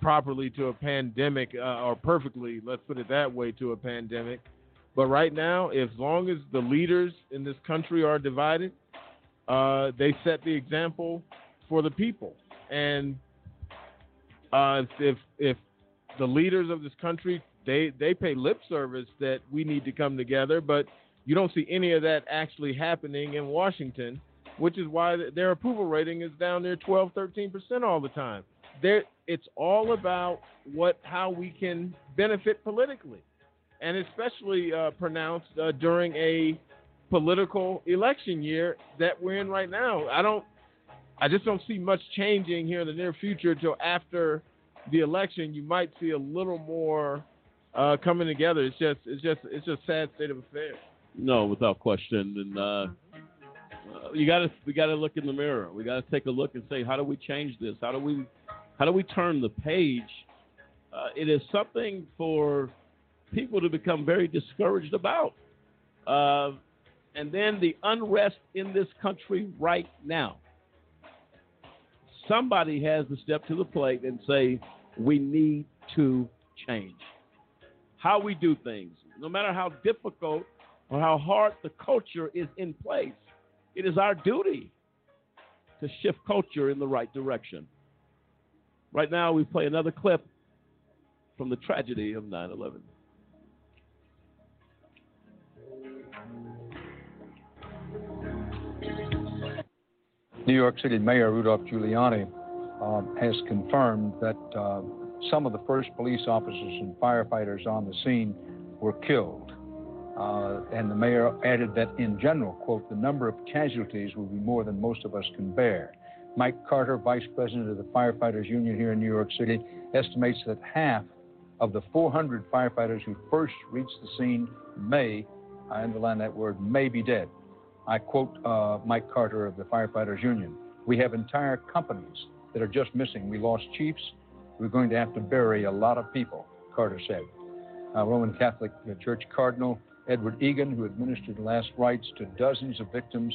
properly to a pandemic uh, or perfectly, let's put it that way, to a pandemic. But right now, as long as the leaders in this country are divided, uh, they set the example for the people. And uh, if if the leaders of this country they they pay lip service that we need to come together, but you don't see any of that actually happening in Washington, which is why their approval rating is down there 12, 13 percent all the time. There, it's all about what how we can benefit politically, and especially uh, pronounced uh, during a political election year that we're in right now. I don't, I just don't see much changing here in the near future until after the election. You might see a little more uh, coming together. It's just, it's just, it's just sad state of affairs. No, without question. And uh, uh, you got to, we got to look in the mirror. We got to take a look and say, how do we change this? How do we, how do we turn the page? Uh, it is something for people to become very discouraged about. Uh, and then the unrest in this country right now. Somebody has to step to the plate and say, We need to change how we do things. No matter how difficult or how hard the culture is in place, it is our duty to shift culture in the right direction. Right now, we play another clip from the tragedy of 9 11. New York City Mayor Rudolph Giuliani um, has confirmed that uh, some of the first police officers and firefighters on the scene were killed. Uh, and the mayor added that in general, quote, the number of casualties will be more than most of us can bear. Mike Carter, vice president of the Firefighters Union here in New York City, estimates that half of the 400 firefighters who first reached the scene may, I underline that word, may be dead. I quote uh, Mike Carter of the Firefighters Union We have entire companies that are just missing. We lost chiefs. We're going to have to bury a lot of people, Carter said. Uh, Roman Catholic Church Cardinal Edward Egan, who administered last rites to dozens of victims,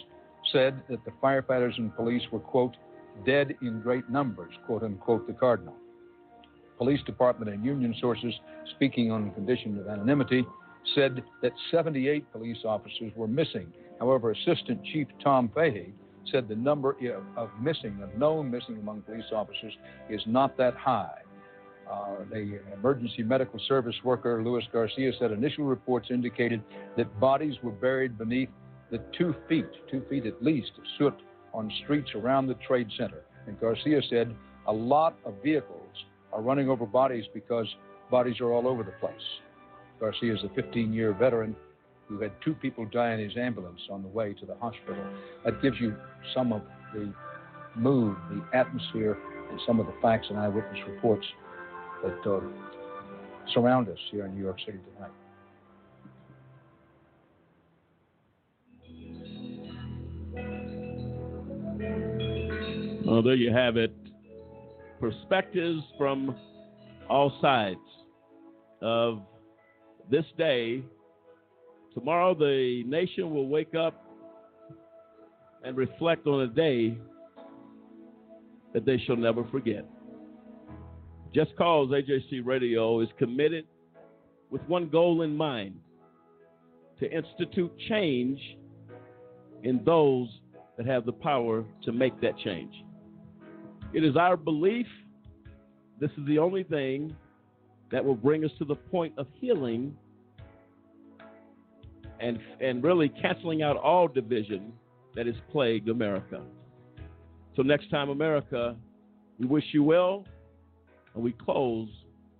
said that the firefighters and police were, quote, dead in great numbers, quote unquote, the Cardinal. Police Department and union sources, speaking on condition of anonymity, said that 78 police officers were missing. However, Assistant Chief Tom Fahey said the number of missing, of known missing among police officers, is not that high. Uh, the emergency medical service worker, Luis Garcia, said initial reports indicated that bodies were buried beneath the two feet, two feet at least, of soot on streets around the Trade Center. And Garcia said a lot of vehicles are running over bodies because bodies are all over the place. Garcia is a 15 year veteran who had two people die in his ambulance on the way to the hospital. That gives you some of the mood, the atmosphere, and some of the facts and eyewitness reports that uh, surround us here in New York City tonight. Well, there you have it. Perspectives from all sides of this day. Tomorrow, the nation will wake up and reflect on a day that they shall never forget. Just Cause AJC Radio is committed with one goal in mind to institute change in those that have the power to make that change. It is our belief this is the only thing that will bring us to the point of healing and, and really canceling out all division that has plagued America. So, next time, America, we wish you well. And we close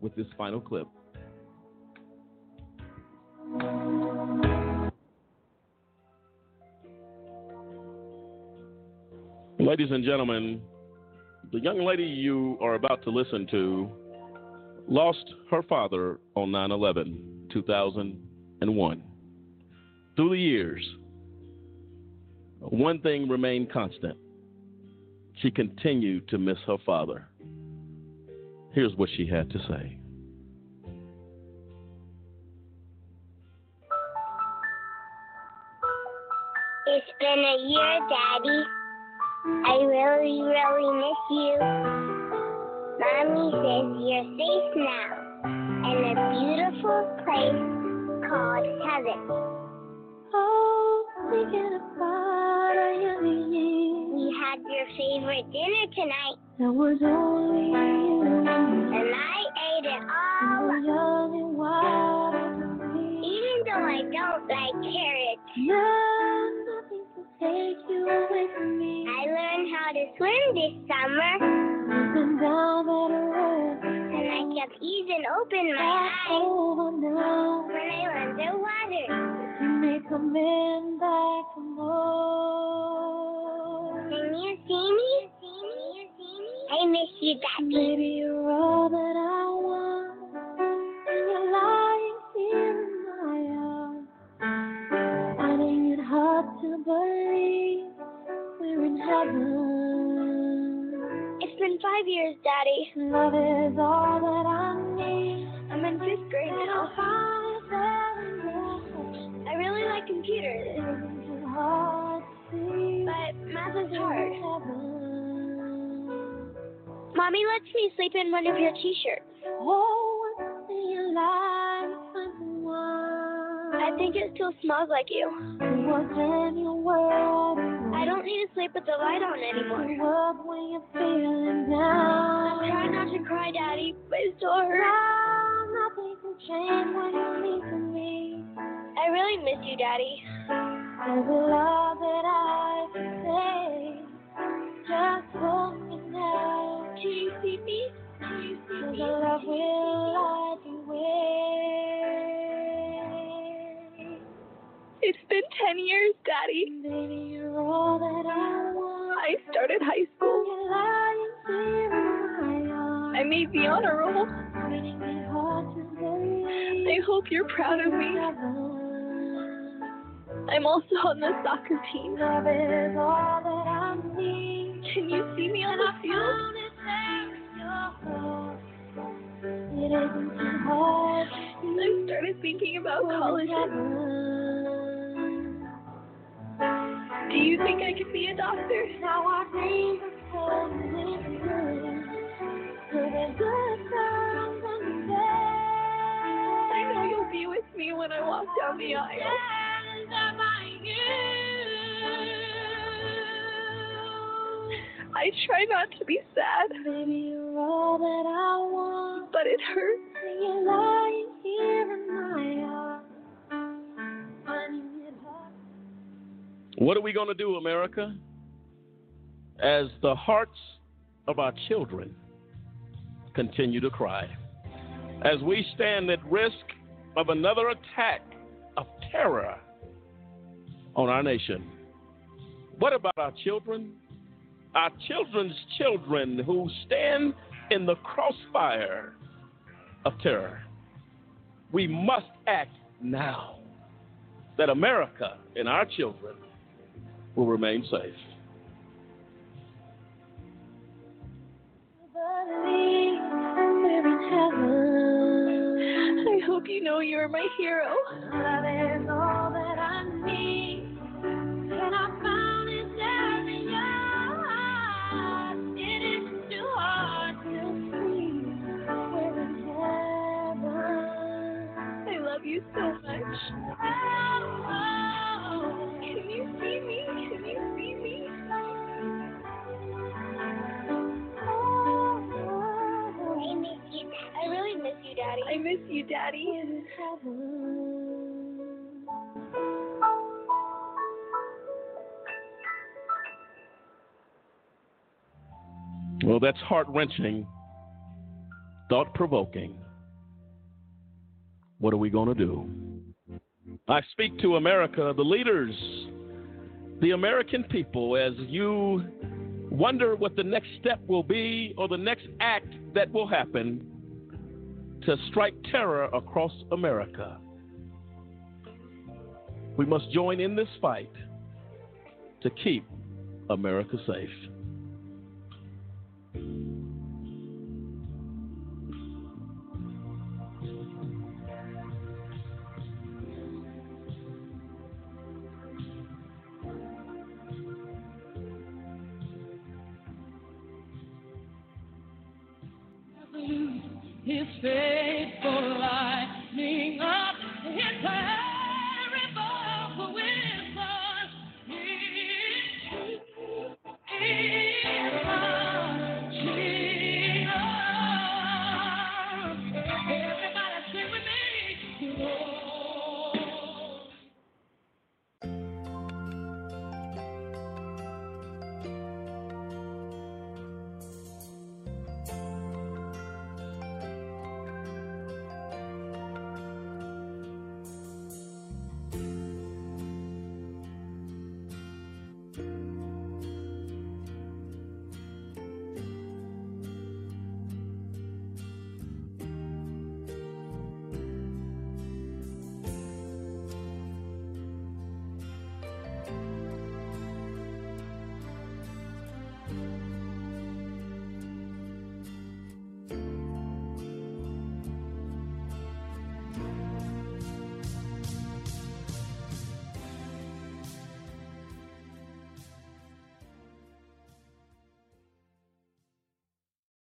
with this final clip. Ladies and gentlemen, the young lady you are about to listen to lost her father on 9 11, 2001. Through the years, one thing remained constant. She continued to miss her father. Here's what she had to say. It's been a year, Daddy. I really, really miss you. Mommy says you're safe now in a beautiful place called heaven. Oh, thinking about a We had your favorite dinner tonight. It was only you. And I ate it all. Young and wild. Even though I don't like carrots. can take you from me. I learned how to swim this summer. Been down that road. And I kept even open my eyes. When I was underwater. You may come in back for more. Can you see me? I miss you, Daddy. Maybe you're all that I want. Hard we're in heaven. It's been five years, Daddy. Love is all that I need. I'm in fifth grade now. I really like computers. But math is hard. Mommy lets me sleep in one of your t-shirts. I think it still smells like you. I don't need to sleep with the light on anymore. I'm trying not to cry, Daddy, but it still hurts. I really miss you, Daddy. There's a lot that I can say. Just hold me now. Can you see me? Can you see Cause me? love will light the way. It's been 10 years, Daddy. Baby, you're all that I. I started high school. You're lying here in. I made the honor roll. Winning me hard to believe. I hope you're proud of me. I'm also on the soccer team. Love is all that I need. Can you see me on the field? It isn't too. I started thinking about college. Do you think I could be a doctor? Now our dreams are turning into good and good times and bad. I know you'll be with me when I walk down the aisle. Stand by you. I try not to be sad, Baby, you're all that I want. but it hurts. What are we going to do, America? As the hearts of our children continue to cry, as we stand at risk of another attack of terror on our nation. What about our children? Our children's children who stand in the crossfire of terror. We must act now that America and our children will remain safe. Believe we're in heaven. I hope you know you're my hero. Love is all that I need. And I found I miss you, Daddy. Well, that's heart wrenching, thought provoking. What are we going to do? I speak to America, the leaders, the American people, as you wonder what the next step will be or the next act that will happen to strike terror across America. We must join in this fight to keep America safe.